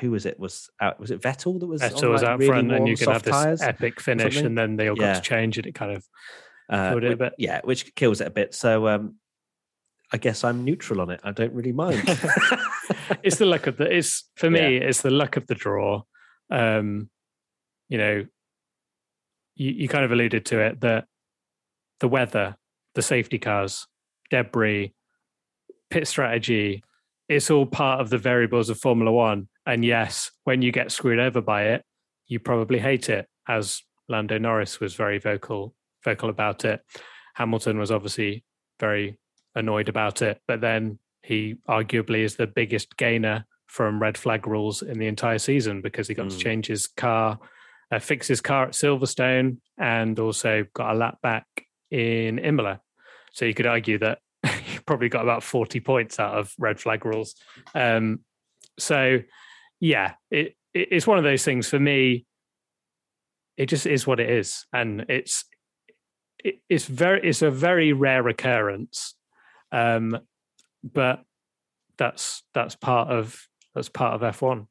who was it? Was out? Was it Vettel that was? on, was like, out really front, and you can have this epic finish, and then they all got Yeah. to change it. It kind of uh, killed it a bit. Yeah, which kills it a bit. So um, I guess I'm neutral on it. I don't really mind. it's the luck of the it's for me it's the luck of the draw um you know you, you kind of alluded to it that the weather the safety cars debris pit strategy. It's all part of the variables of formula one. And yes when you get screwed over by it you probably hate it as lando norris was very vocal vocal about it. Hamilton was obviously very annoyed about it but then he arguably is the biggest gainer from red flag rules in the entire season because he got to Mm. change his car, uh, fix his car at Silverstone, and also got a lap back in Imola. So you could argue that you probably got about 40 points out of red flag rules. Um, so, yeah, it, it, it's one of those things for me. It just is what it is, and it's it, it's very it's a very rare occurrence, um, but that's that's part of that's part of F1.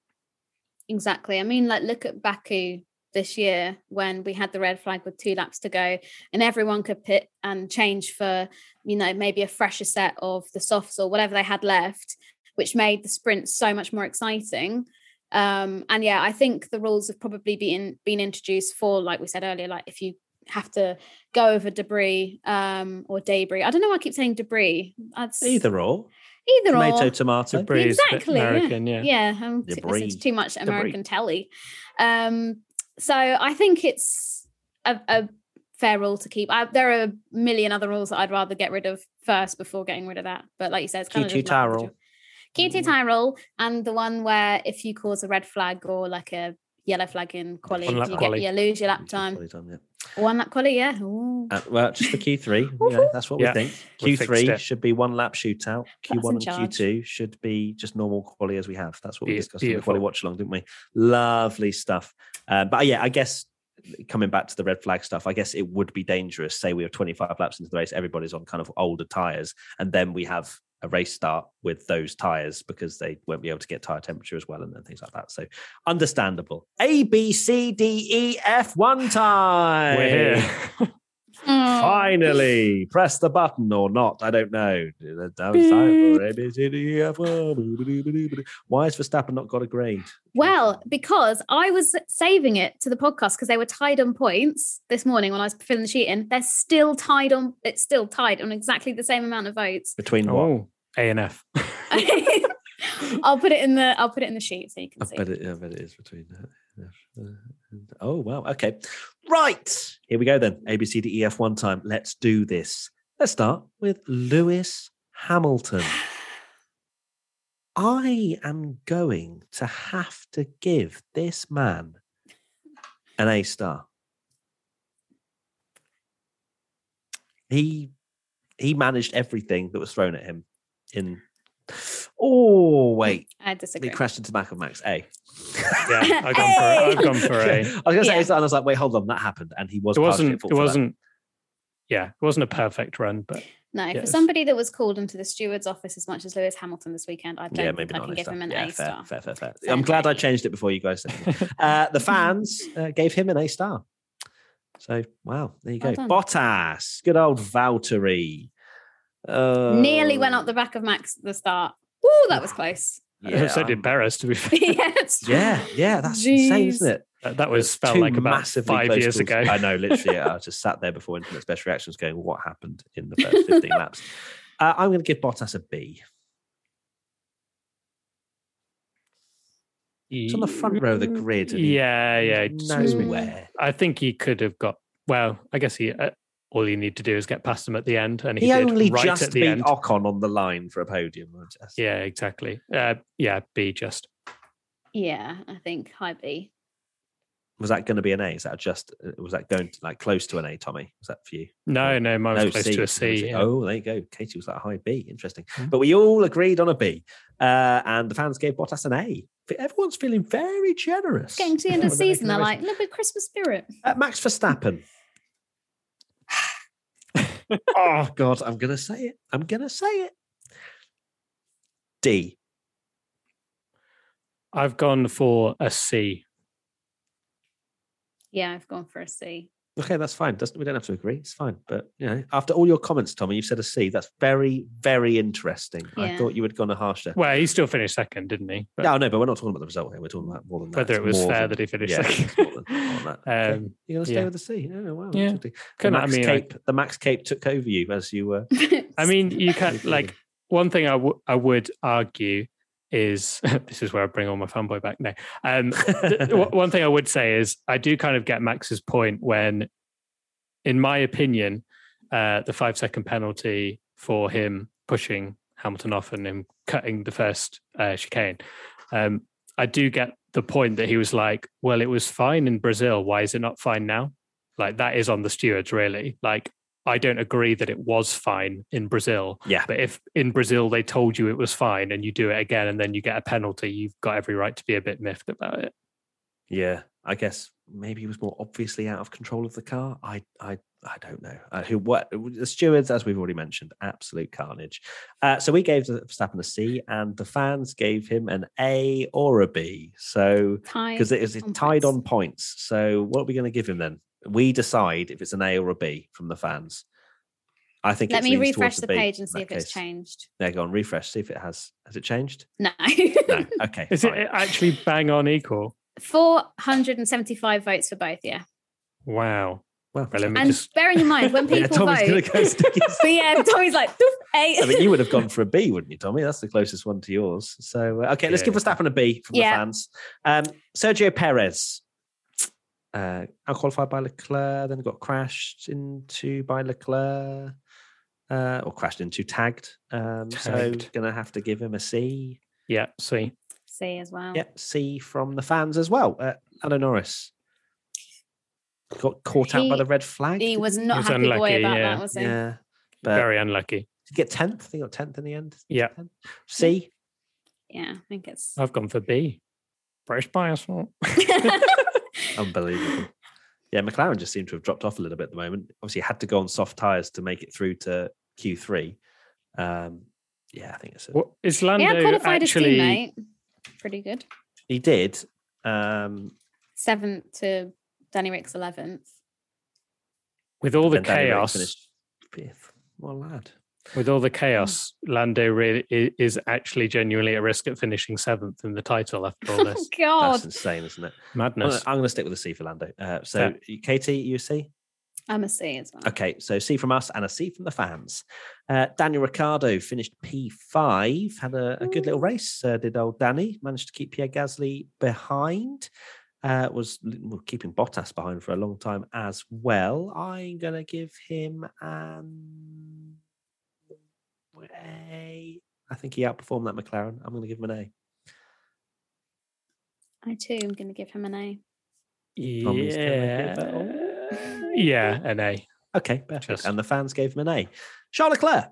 Exactly. I mean, like, look at Baku this year when we had the red flag with two laps to go, and everyone could pit and change for, you know, maybe a fresher set of the softs or whatever they had left, which made the sprint so much more exciting. Um, and yeah, I think the rules have probably been been introduced for, like we said earlier, like if you have to go over debris um, or debris. I don't know why I keep saying debris. That's Either or. Either Tomato, or. tomato. Debris is a bit Exactly, yeah. American, yeah. Yeah, um, The t- too much. American telly. Um, so I think it's a, a fair rule to keep. I, there are a million other rules that I'd rather get rid of first before getting rid of that. But like you said, it's kind of tie of the rule. QT tie rule, and the one where if you cause a red flag or like a yellow flag in quality, you, get, you lose your lap time. time, yeah. One lap quality, yeah. Uh, well, just the Q3. you know, that's what Yeah, we think. Q3 it. should be one lap shootout. That's Q1 and charge. Q2 should be just normal quality as we have. That's what we Be- discussed in the quality watch along, didn't we? Lovely stuff. Uh, but yeah, I guess coming back to the red flag stuff, I guess it would be dangerous. Say we have 25 laps into the race, everybody's on kind of older tires, and then we have a race start with those tires because they won't be able to get tire temperature as well and, and things like that. So understandable. A B C D E F one time. We're here. Oh. Finally, press the button or not. I don't know. Now it's time for A, B, C, D, F, one. Why has Verstappen not got a grade? Well, because I was saving it to the podcast because they were tied on points this morning when I was filling the sheet in. They're still tied on. It's still tied on exactly the same amount of votes. Between what? oh, A and F. I'll put it in the. I'll put it in the sheet so you can I see. bet it. I bet it is between. F, uh, Oh wow. Okay. Right. Here we go then. A B C D E F one time. Let's do this. Let's start with Lewis Hamilton. I am going to have to give this man an A star. He he managed everything that was thrown at him in oh wait I he disagree. crashed into the back of Max A. Yeah, I've gone for I've gone for A. I was gonna say Yeah. A and I was like, wait, hold on, that happened, and he was. It wasn't. It wasn't. Yeah, it wasn't a perfect run, but No, for Yes. somebody that was called into the steward's office as much as Lewis Hamilton this weekend, I don't Yeah, think maybe I not. can give star. him an yeah, A fair, star. Fair, fair, fair. So I'm glad I changed it before you guys said. uh, the fans uh, gave him an A star. So wow, there you Well go. done. Bottas, good old Valtteri. Uh, Nearly went up the back of Max at the start. Ooh, that was close. Yeah, so did um, Perez. To be fair, yeah, it's. Yeah, yeah, that's insane, isn't it? that, that was felt Two like about massively five years calls. ago. I know, literally. I just sat there before Internet's Best Reactions going, what happened in the first 15 laps? Uh, I'm going to give Bottas a B. It's on the front row of the grid. and Yeah, yeah. it just makes me- Nowhere. I think he could have got. Well, I guess he. Uh, all you need to do is get past him at the end, and he, He, did only right just at the beat end. Ocon on the line for a podium. I just- Yeah, exactly. Uh, yeah, B just. Yeah, I think high B. Was that going to be an A? Is that just, uh, was that going to like close to an A, Tommy? Was that for you? No, no, mine was No, close C. to a Was C. it? yeah. Oh, there you go. Katy was like high B. Interesting. Mm. But we all agreed on a B. Uh, and the fans gave Bottas an A. Everyone's feeling very generous. Getting to the end of the season, they're like, a little bit Christmas spirit. Uh, Max Verstappen. Oh God, I'm gonna say it. I'm gonna say it. D. I've gone for a C. Yeah, I've gone for a C. Okay, that's fine. Doesn't we don't have to agree. It's fine. But you know, after all your comments, Tommy, you've said a C. That's very, very interesting. I thought you had gone a harsher. Well, he still finished second, didn't he? But No, no, but we're not talking about the result here. We're talking about more than that. whether It's it was fair than- that he finished yeah, second. it's more than, more than that. Okay. Um, You're going to stay yeah. with the C. Oh, wow. Yeah. The Couldn't- I Max mean, I- Cape, the Max Cape took over you as you were. I mean, you can Absolutely. like one thing I, w- I would argue is this is where I bring all my fanboy back now. Um, th- one thing I would say is I do kind of get Max's point when, in my opinion, uh, the five second penalty for him pushing Hamilton off and him cutting the first uh, chicane. Um, I do get the point that he was like, well, it was fine in Brazil. Why is it not fine now? Like that is on the stewards, really. Like I don't agree that it was fine in Brazil. Yeah. But if in Brazil they told you it was fine and you do it again and then you get a penalty, you've got every right to be a bit miffed about it. Yeah, I guess maybe he was more obviously out of control of the car. I, I, I don't know. Uh, who, what? The stewards, as we've already mentioned, absolute carnage. Uh, so we gave Verstappen a C, and the fans gave him an A or a B. So because it is tied points. on points. So what are we going to give him then? We decide if it's an A or a B from the fans. I think. Let it me refresh towards the page and see that if it's case. changed. There, go on, refresh. See if it has. Has it changed? No. No. Okay. Is it actually bang on equal? 475 votes for both, yeah. Wow. Well, Well, let me And just- bearing in mind when people yeah, people Tommy's going vote, to go stick his yeah, Tommy's like "Doof, A. I mean, you would have gone for a B, wouldn't you, Tommy? That's the closest one to yours. So, uh, okay, let's Yeah. give Verstappen a B from Yeah. the fans. Um, Sergio Perez, uh, unqualified by Leclerc, then got crashed into by Leclerc, uh, or crashed into, tagged. Um, So, going to have to give him a C. yeah, C. C as well. Yep, C from the fans as well. Uh, Lando Norris got caught out by the red flag. He didn't was not was happy boy about yeah. that, was he? Yeah, but Very unlucky. did he get tenth? I think he got tenth in the end. Yeah. 10th? C. Yeah, I think it's I've gone for B. British bias. Unbelievable. Yeah, McLaren just seemed to have dropped off a little bit at the moment. Obviously, had to go on soft tires to make it through to Q3. Um, yeah, I think it's a, What is Lando yeah, qualified his teammate. Pretty good. he did. Um, Seventh to Danny Ric's eleventh. With all the and Danny Rick chaos, finished fifth. What a lad. With all the chaos, Lando really is actually genuinely at risk at finishing seventh in the title after all Oh this God, That's insane, isn't it? Madness. I'm going to stick with a C for Lando. Uh, so, Katy, you a C? I'm a C as well. Okay, so C from us and a C from the fans. Uh, Daniel Ricciardo finished P5, had a, a good little race. Uh, did old Danny managed to keep Pierre Gasly behind? Uh, was well, keeping Bottas behind for a long time as well. I'm gonna give him an A. I think he outperformed that McLaren. I'm gonna give him an A. I too am going to give him an A. Yeah, give yeah, an A. Okay, perfect. Just- And the fans gave him an A. Charles Leclerc,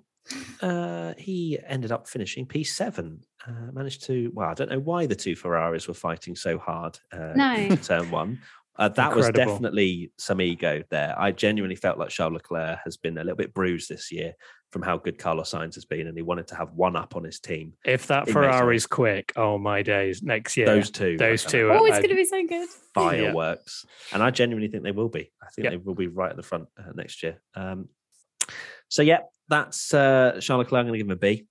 uh, he ended up finishing P7. Uh, managed to, well, I don't know why the two Ferraris were fighting so hard uh, No. in turn one. Uh, that was definitely some ego there. I genuinely felt like Charles Leclerc has been a little bit bruised this year from how good Carlos Sainz has been, and he wanted to have one up on his team. If that It makes Ferrari's quick, oh my days! Next year, Those two, those gonna two are Oh, it's uh, going to be so good. fireworks, and I genuinely think they will be. I think Yeah. they will be right at the front uh, next year. Um, so yeah, that's uh, Charles Leclerc. I'm going to give him a B. Yeah, oh, thi-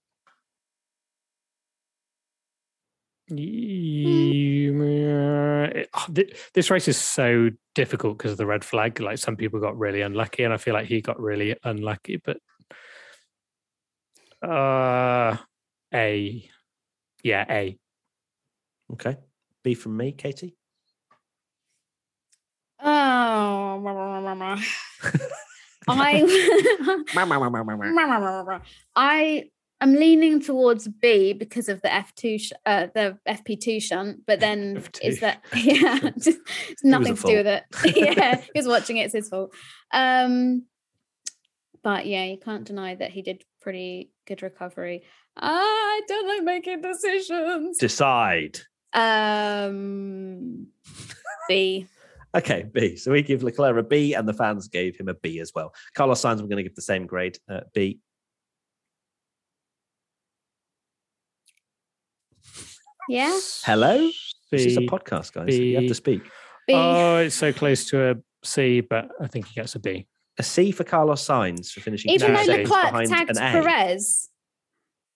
This race is so difficult because of the red flag. Like some people got really unlucky, and I feel like he got really unlucky. But uh, A, yeah, A. Okay. B from me, Katy. Oh, I I am leaning towards B because of the F2 sh- uh, the FP2 shunt, but then is F2. that yeah, just, it's nothing to do with it. yeah, he was watching it, it's his fault. Um but yeah, you can't deny that he did pretty good recovery. I don't like making decisions. Decide. Um B. Okay, B. So we give Leclerc a B, and the fans gave him a B as well. Carlos Sainz, we're going to give the same grade, uh, B. Yeah. Hello? This is a podcast, guys. You have to speak. B. Oh, it's so close to a C, but I think he gets a B. A C for Carlos Sainz for finishing Even though Leclerc behind tagged an A. Perez,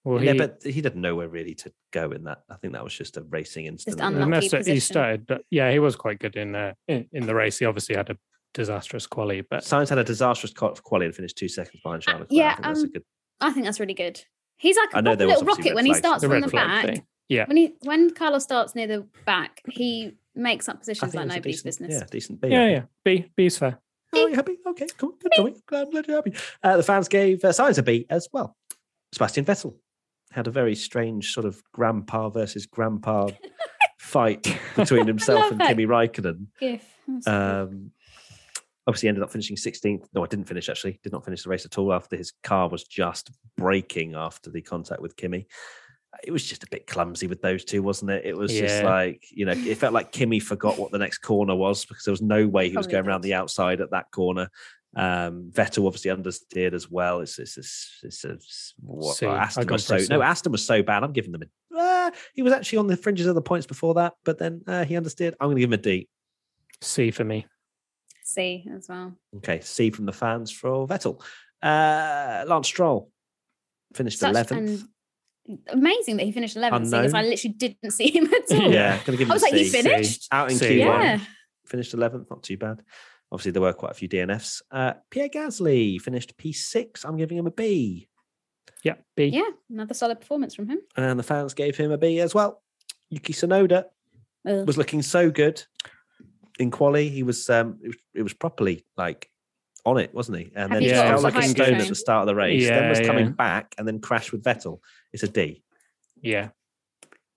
Well, yeah, he, but he didn't know where really to go in that. I think that was just a racing incident. he unlucky messed up- he started. but Yeah, he was quite good in, uh, in in the race. He obviously had a disastrous quali, but Sainz had a disastrous qual- quality and finished two seconds behind Charles Uh, yeah, I think that's a um, good. I think that's really good. He's like I a know there was little rocket when he starts from red the back. thing. Yeah, When he when Carlos starts near the back, he makes up positions like it was nobody's decent, business. Yeah, decent B. I yeah, yeah. B, B is fair. Oh, you happy? Okay, cool. Good, Tommy. Glad, glad you're happy. Uh, the fans gave uh, Sainz a B as well. Sebastian Vettel had a very strange sort of grandpa versus grandpa fight between himself and that. Kimi Raikkonen. Gif. That's so good. Um, obviously, ended up finishing 16th. No, I didn't finish actually. Did not finish the race at all after his car was just breaking after the contact with Kimi. It was just a bit clumsy with those two, wasn't it? It was just like, you know, it felt like Kimi forgot what the next corner was because there was no way he was Probably going around the outside at that corner. Um, Vettel obviously understeered as well. It's it's it's, it's, it's what C. Aston I've was so a C. no Aston was so bad. I'm giving them a. Uh, he was actually on the fringes of the points before that, but then uh, he understeered. I'm going to give him a D. C for me. C as well. Okay, C from the fans for Vettel. Uh, Lance Stroll finished Such eleventh. An amazing that he finished 11th, seeing as I literally didn't see him at all. Yeah, going to give him I was a like, you C. finished? out in C. Q1. Yeah. Finished eleventh, not too bad. Obviously, there were quite a few DNFs. Uh, Pierre Gasly finished P6. I'm giving him a B. Yeah, B. Yeah, another solid performance from him. And the fans gave him a B as well. Yuki Tsunoda Ugh. was looking so good in quali. He was um it was, it was properly like on it, wasn't he? And Have then you he got felt off like a hype stone at train? the start of the race. then was coming yeah. back and then crashed with Vettel. It's a D. Yeah.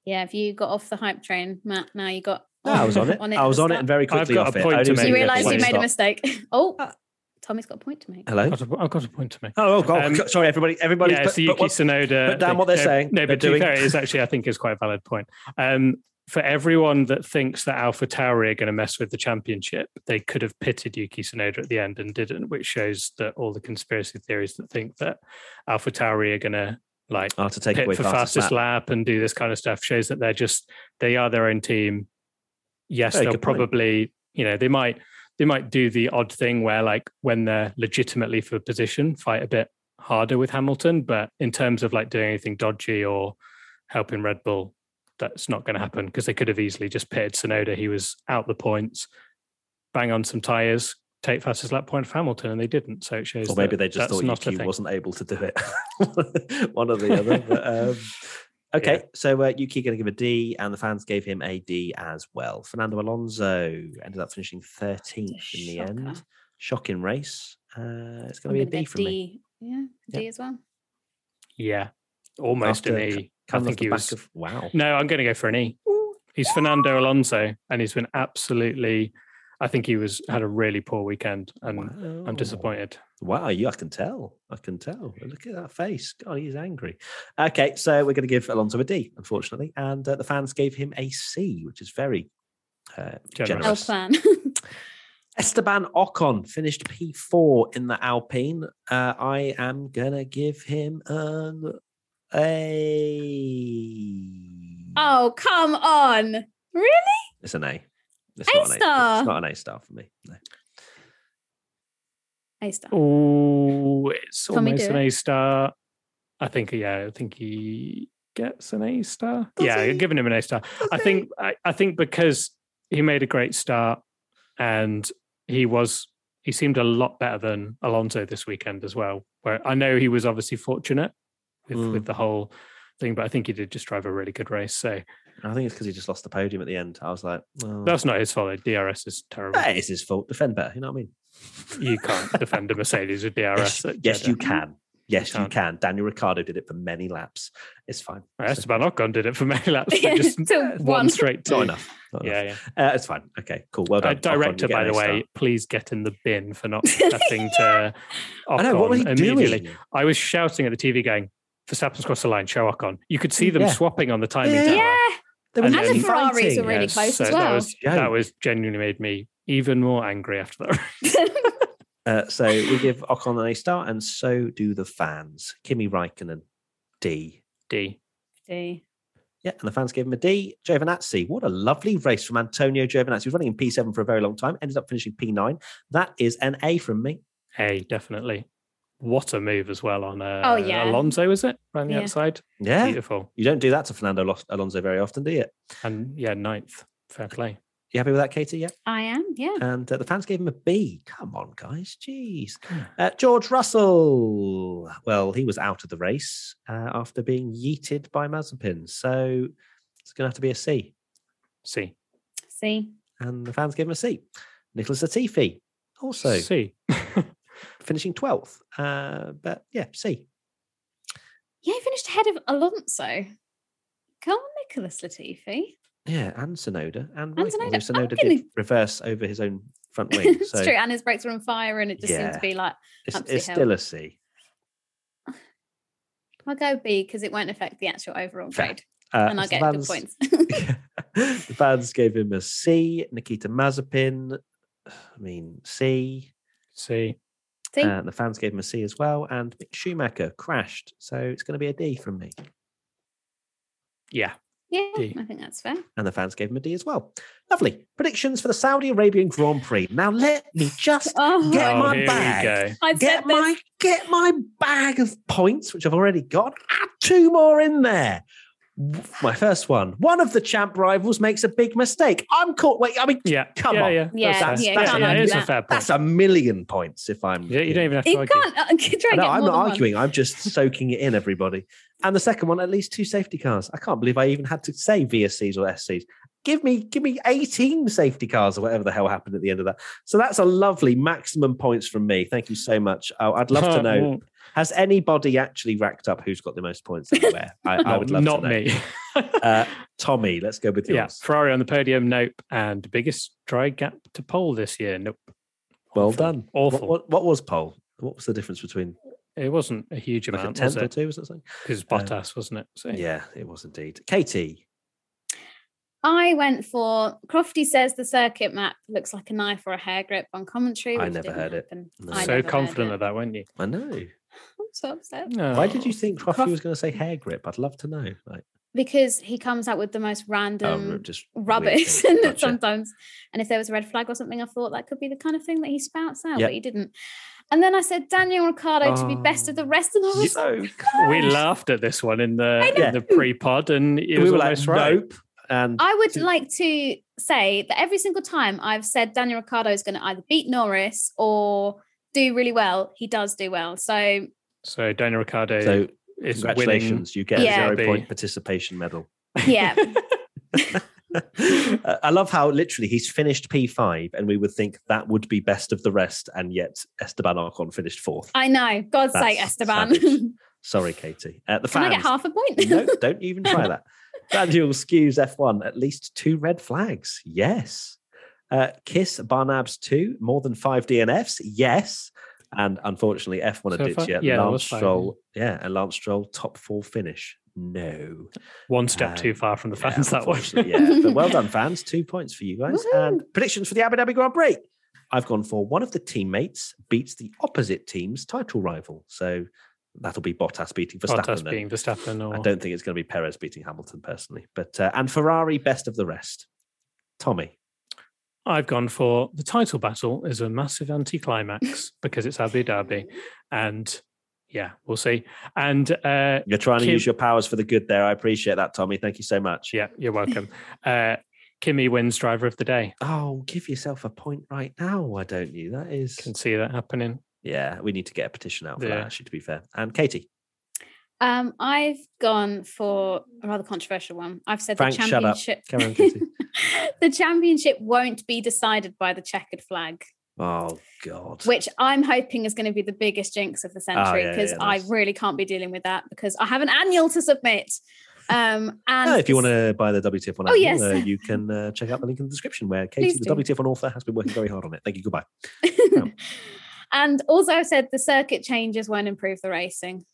Yeah, if you got off the hype train, Matt, now you got. No, I was on it. On it I was on it and very I've quickly got off a it. point I only to make You in at the realised you made a mistake. Oh, Uh, Tommy's got a point to make. Hello. I've got, a, I've got a point to make. Oh, oh God. Um, sorry, everybody. Everybody. yeah, put, so Yuki put what- Tsunoda. put down what they're no, saying, No, they're but to be fair, it is actually I think is quite a valid point. Um, for everyone that thinks that Alpha Tauri are going to mess with the championship, they could have pitted Yuki Tsunoda at the end and didn't, which shows that all the conspiracy theories that think that Alpha Tauri are going to like Oh, to take pit away for fastest, lap. lap. and do this kind of stuff shows that they're just they are their own team. Yes, Very they'll good point. probably you know they might they might do the odd thing where like when they're legitimately for position fight a bit harder with Hamilton, but in terms of like doing anything dodgy or helping Red Bull, that's not going to happen because they could have easily just pitted Tsunoda. He was out the points, bang on some tires, take fastest lap point for Hamilton, and they didn't. So it shows. Or maybe that they just thought not Yuki wasn't able to do it. One or the other. But, um, okay, Yeah. so uh, Yuki going to give a D, and the fans gave him a D as well. Fernando Alonso ended up finishing 13th in the Shocker. end. Shocking race. Uh, it's going to be a gonna D go from me. Yeah, Yep. D as well. Yeah, almost After an c- I Coming think the he back was. of wow. No, I'm going to go for an E. He's Fernando Alonso, and he's been absolutely. I think he was had a really poor weekend, and Wow. I'm disappointed. Wow, you, I can tell. I can tell. Look at that face. God, he's angry. Okay, so we're going to give Alonso a D, unfortunately, and uh, the fans gave him a C, which is very uh, Generous. L generous. Esteban Ocon finished P4 in the Alpine. Uh, I am gonna give him an A. oh, come on. Really? It's an A. It's A not an A. star. It's not an A star for me. No. A star. Oh, it's Tommy, almost an. A star. I think. Yeah, I think he gets an A star. Does yeah, he? giving him an A star. I think. I, I think because he made a great start, and he was. He seemed a lot better than Alonso this weekend as well. Where I know he was obviously fortunate with Mm. with the whole thing, but I think he did just drive a really good race. So I think it's because he just lost the podium at the end. I was like, oh, that's not his fault. DRS is terrible. that is his fault. Defend better. You know what I mean? You can't defend a Mercedes with DRS. Yes, yes, you can. Yes, you can't. can. Daniel Ricciardo did it for many laps. It's fine. Well, Esteban Ocon did it for many laps. Yeah, just till one one. straight Not enough. Not Yeah, enough. yeah. Uh, it's fine. Okay, cool. Well Uh, done. Ocon, director, you by the A star. way, please get in the bin for not cutting to Ocon I know. What was he immediately. doing? I was shouting at the TV, going, "Verstappen's crossed the line. Show Ocon." You could see them Yeah. swapping on the timing Yeah. tower. Yeah. There And And the Ferraris fighting. were really Yes, close so as That well. was Yeah. that was genuinely made me even more angry after that. Uh, so we give Ocon an A star, and so do the fans. Kimi Raikkonen, D. D. D. Yeah, and the fans gave him a D. Giovinazzi, what a lovely race from Antonio Giovinazzi. He was running in P7 for a very long time, ended up finishing P9. That is an A from me. A definitely. What a move as well on uh, Oh, yeah. Alonso, is it? Around the Yeah. outside. Yeah, Beautiful. you don't do that to Fernando Alonso very often, do you? And yeah, ninth. Fair play. You happy with that, Katy? Yeah. I am. Yeah. And uh, the fans gave him a B. Come on, guys. Jeez. Uh, George Russell. Well, he was out of the race uh, after being yeeted by Mazepin. So it's going to have to be a C. C. C. And the fans gave him a C. Nicholas Latifi, also C. finishing 12th. Uh, but yeah, C. Yeah, he finished ahead of Alonso. Come on, Nicholas Latifi. Yeah, and Tsunoda. And, And Raikkonen, Tsunoda. although Tsunoda I'm gonna- did reverse over his own front wing. it's So true, and his brakes were on fire, and it just seemed to be like It's, it's still a C. I'll go B because it won't affect the actual overall Fair. grade, Uh, and I'll the get good fans- points. the fans gave him a C. Nikita Mazepin, I mean, C. C. C. Uh, the fans gave him a C as well. And Mick Schumacher crashed. So it's going to be a D from me. Yeah. yeah, D. I think that's fair. And the fans gave him a D as well. Lovely. Predictions for the Saudi Arabian Grand Prix. Now let me just Oh, Get oh, my bag. we go. I get my get my bag of points, which I've already got. Add two more in there. My first one. One of the champ rivals makes a big mistake. I'm caught. Wait, I mean, Yeah, Come yeah, on. yeah. Yeah, That's- yeah, that's can't a- yeah, argue it is a that. that's a million points if I'm. Yeah, you don't even have to You argue. can't uh, try and No, I'm not than one. arguing. I'm just soaking it in, everybody. And the second one, at least two safety cars. I can't believe I even had to say VSCs or SCs. Give me, give me 18 safety cars or whatever the hell happened at the end of that. So that's a lovely maximum points from me. Thank you so much. Oh, I'd love to know. Has anybody actually racked up who's got the most points anywhere? I, I would love not to know. Not me. Uh, Tommy, let's go with yours. yeah, Ferrari on the podium. Nope. And biggest dry gap to pole this year. Nope. Well Awful. done. What- Awful. What, what was pole? What was the difference between It wasn't a huge like a amount, was tenth or two? Was it something? Because Um, Bottas, wasn't it? So, Yeah, it was indeed. Katy, I went for Crofty says the circuit map looks like a knife or a hair grip on commentary. I never didn't heard it. happen. No. So never confident of that, weren't you? I know. I'm so upset Why did you oh. think Crofty Croft- was going to say hair grip? I'd love to know. Like, because he comes out with the most oh, random just rubbish things. Gotcha. sometimes. And if there was a red flag or something, I thought that could be the kind of thing that he spouts out, Yep. but he didn't. And then I said Daniel Ricciardo to be best of the oh, rest, and I was Oh, like, We laughed at this one in the, in the pre-pod, and it we was were like, almost right. nope. And I would like to say that every single time I've said Daniel Ricciardo is going to either beat Norris or do really well, he does do well. So So Daniel Ricciardo so, is winning. congratulations. You get Yeah. a zero point participation medal. yeah, I love how literally he's finished P5, and we would think that would be best of the rest, and yet Esteban Ocon finished fourth. I know. God's sake, Esteban. Sorry, Katy. Uh, the Can I fans. get half a point? no, don't even try that. Daniel skews F1 at least two red flags. Yes. Uh, Kiss Barnabs two more than five DNFs. Yes. And unfortunately, F1 So a ditch yet. yeah, Lance Stroll, yeah, and Lance Stroll top four finish. No, One step Um, too far from the Yeah, fans that one. yeah, but well done, fans. Two points for you guys. Woohoo. And predictions for the Abu Dhabi Grand Prix. I've gone for one of the teammates beats the opposite team's title rival. So that'll be Bottas beating Verstappen. Bottas being Verstappen or I don't think it's going to be Perez beating Hamilton personally, but uh, and Ferrari best of the rest. Tommy, I've gone for the title battle is a massive anticlimax because it's Abu Dhabi, and yeah, we'll see. And uh, you're trying to use your powers for the good there. I appreciate that, Tommy. Thank you so much. yeah, you're welcome. uh, Kimi wins driver of the day. Oh, give yourself a point right now, why don't you? That is, Can see that happening. yeah. We need to get a petition out for that. Yeah. Actually, to be fair. And Katy, Um, I've gone for a rather controversial one. I've said Frank, the championship. On, the championship won't be decided by the checkered flag, oh God. which I'm hoping is going to be the biggest jinx of the century yeah, because yeah, I nice. really can't be dealing with that because I have an annual to submit. Um, and No, if you want to buy the WTF one, Oh, yes. uh, you can uh, check out the link in the description where Katy, the. WTF one author, has been working very hard on it. Thank you. Goodbye. and also I've said the circuit changes won't improve the racing.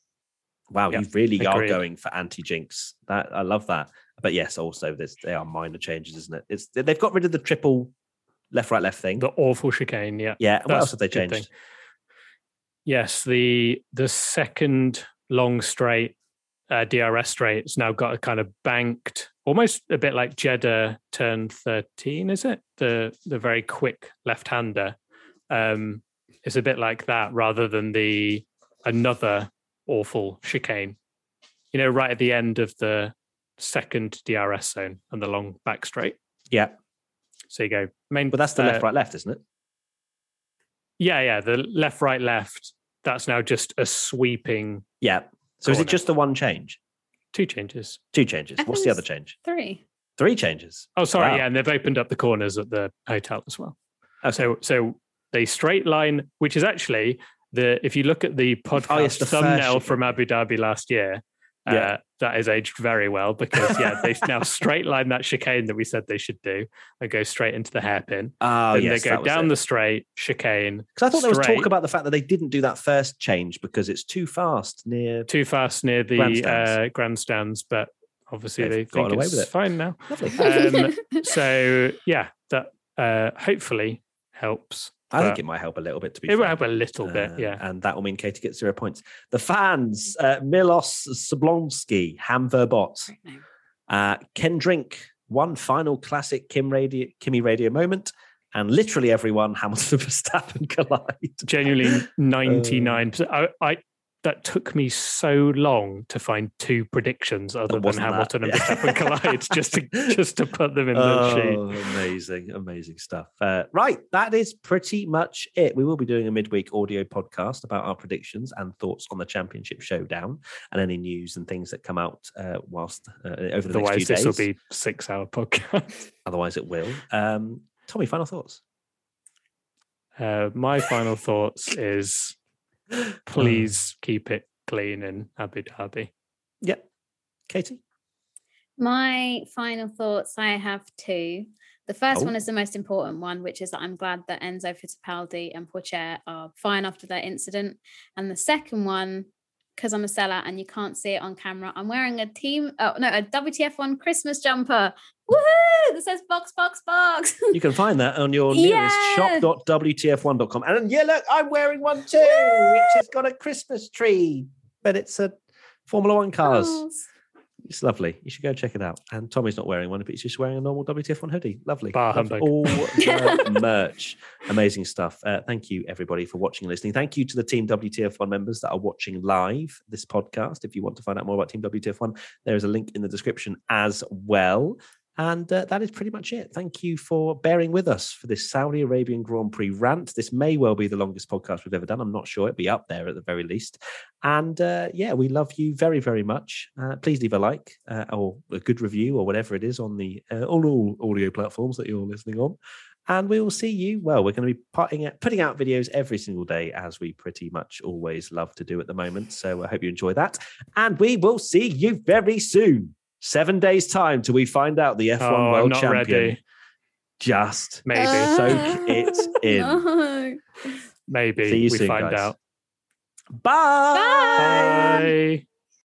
Wow, Yeah, you really are going for anti-jinx. That I love that. But yes, also there's they are minor changes, isn't it? It's they've got rid of the triple left, right, left thing. The awful chicane. Yeah. yeah. What else have they a good thing. changed? Yes, the the second long straight uh, DRS straight has now got a kind of banked, almost a bit like Jeddah turn thirteen. Is it the the very quick left hander? Um, it's a bit like that rather than the another awful chicane. You know, right at the end of the second DRS zone and the long back straight. Yeah, So you go main, but that's the uh, left, right, left, isn't it? Yeah, yeah, the left, right, left. That's now just a sweeping Yeah. So is it just the one change? two changes. Two changes. I What's the other change? Three. Three changes. Oh, sorry, Wow. yeah, and they've opened up the corners at the hotel as well. Okay. So, so the straight line, which is actually the if you look at the podcast Oh, yes, the thumbnail from Abu Dhabi last year, Yeah. uh, that is aged very well because yeah, they've now straight line that chicane that we said they should do and go straight into the hairpin. Oh, then yes, they go down the straight chicane Because I thought there was talk about the fact that they didn't do that first change because it's too fast near. too fast near the Grandstands. uh, grandstands, but obviously They've they think away with it. fine now. Lovely. Um, so yeah, that uh, hopefully helps. I think it might help a little bit to be It will fair. help a little bit, Uh, yeah. And that will mean Katy gets zero points. The fans, uh, Milos Sablonsky, Ham Verbot, uh, Ken Drink, one final classic Kim radio, Kimi radio moment, and literally everyone, Hamilton and Verstappen collide. Genuinely, ninety nine percent. I, I that took me so long to find two predictions other than wasn't that, Hamilton and. Verstappen collide, just to just to put them in the Oh, sheet. amazing, amazing stuff. Uh, right, that is pretty much it. We will be doing a midweek audio podcast about our predictions and thoughts on the championship showdown and any news and things that come out uh, whilst uh, over the next Otherwise, few this will be six hour podcast. Otherwise, it will. Um, Tommy, final thoughts. Uh, my final thoughts is please keep it clean in Abu Dhabi. Yep. Katy. My final thoughts I have two. The first Oh. one is the most important one, which is that I'm glad that Enzo Fittipaldi and Pourchaire are fine after that incident. And the second one, because I'm a seller and you can't see it on camera, I'm wearing a team, oh no, a WTF1 Christmas jumper. Woohoo! That says box, box, box. You can find that on your nearest Yeah. shop.wtf1.com. And yeah, look, I'm wearing one too, which has got a Christmas tree, but it's a Formula One cars. Oh, It's lovely. You should go check it out. And Tommy's not wearing one, but he's just wearing a normal WTF1 hoodie. Lovely. Bar humbug. All the merch. Amazing stuff. Uh, thank you, everybody, for watching and listening. Thank you to the Team WTF1 members that are watching live this podcast. If you want to find out more about Team WTF1, there is a link in the description as well. And uh, that is pretty much it. Thank you for bearing with us for this Saudi Arabian Grand Prix rant. This may well be the longest podcast we've ever done. I'm not sure. It'll be up there at the very least. And uh, yeah, we love you very, very much. Uh, please leave a like uh, or a good review or whatever it is on the uh, on all audio platforms that you're listening on. And we will see you. Well, we're going to be putting out, putting out videos every single day, as we pretty much always love to do at the moment. So I hope you enjoy that. And we will see you very soon. Seven days' time till we find out the F1 Oh, World Champion. ready. Just Maybe. soak it in. No. Maybe See you we soon, find guys. out. Bye. Bye.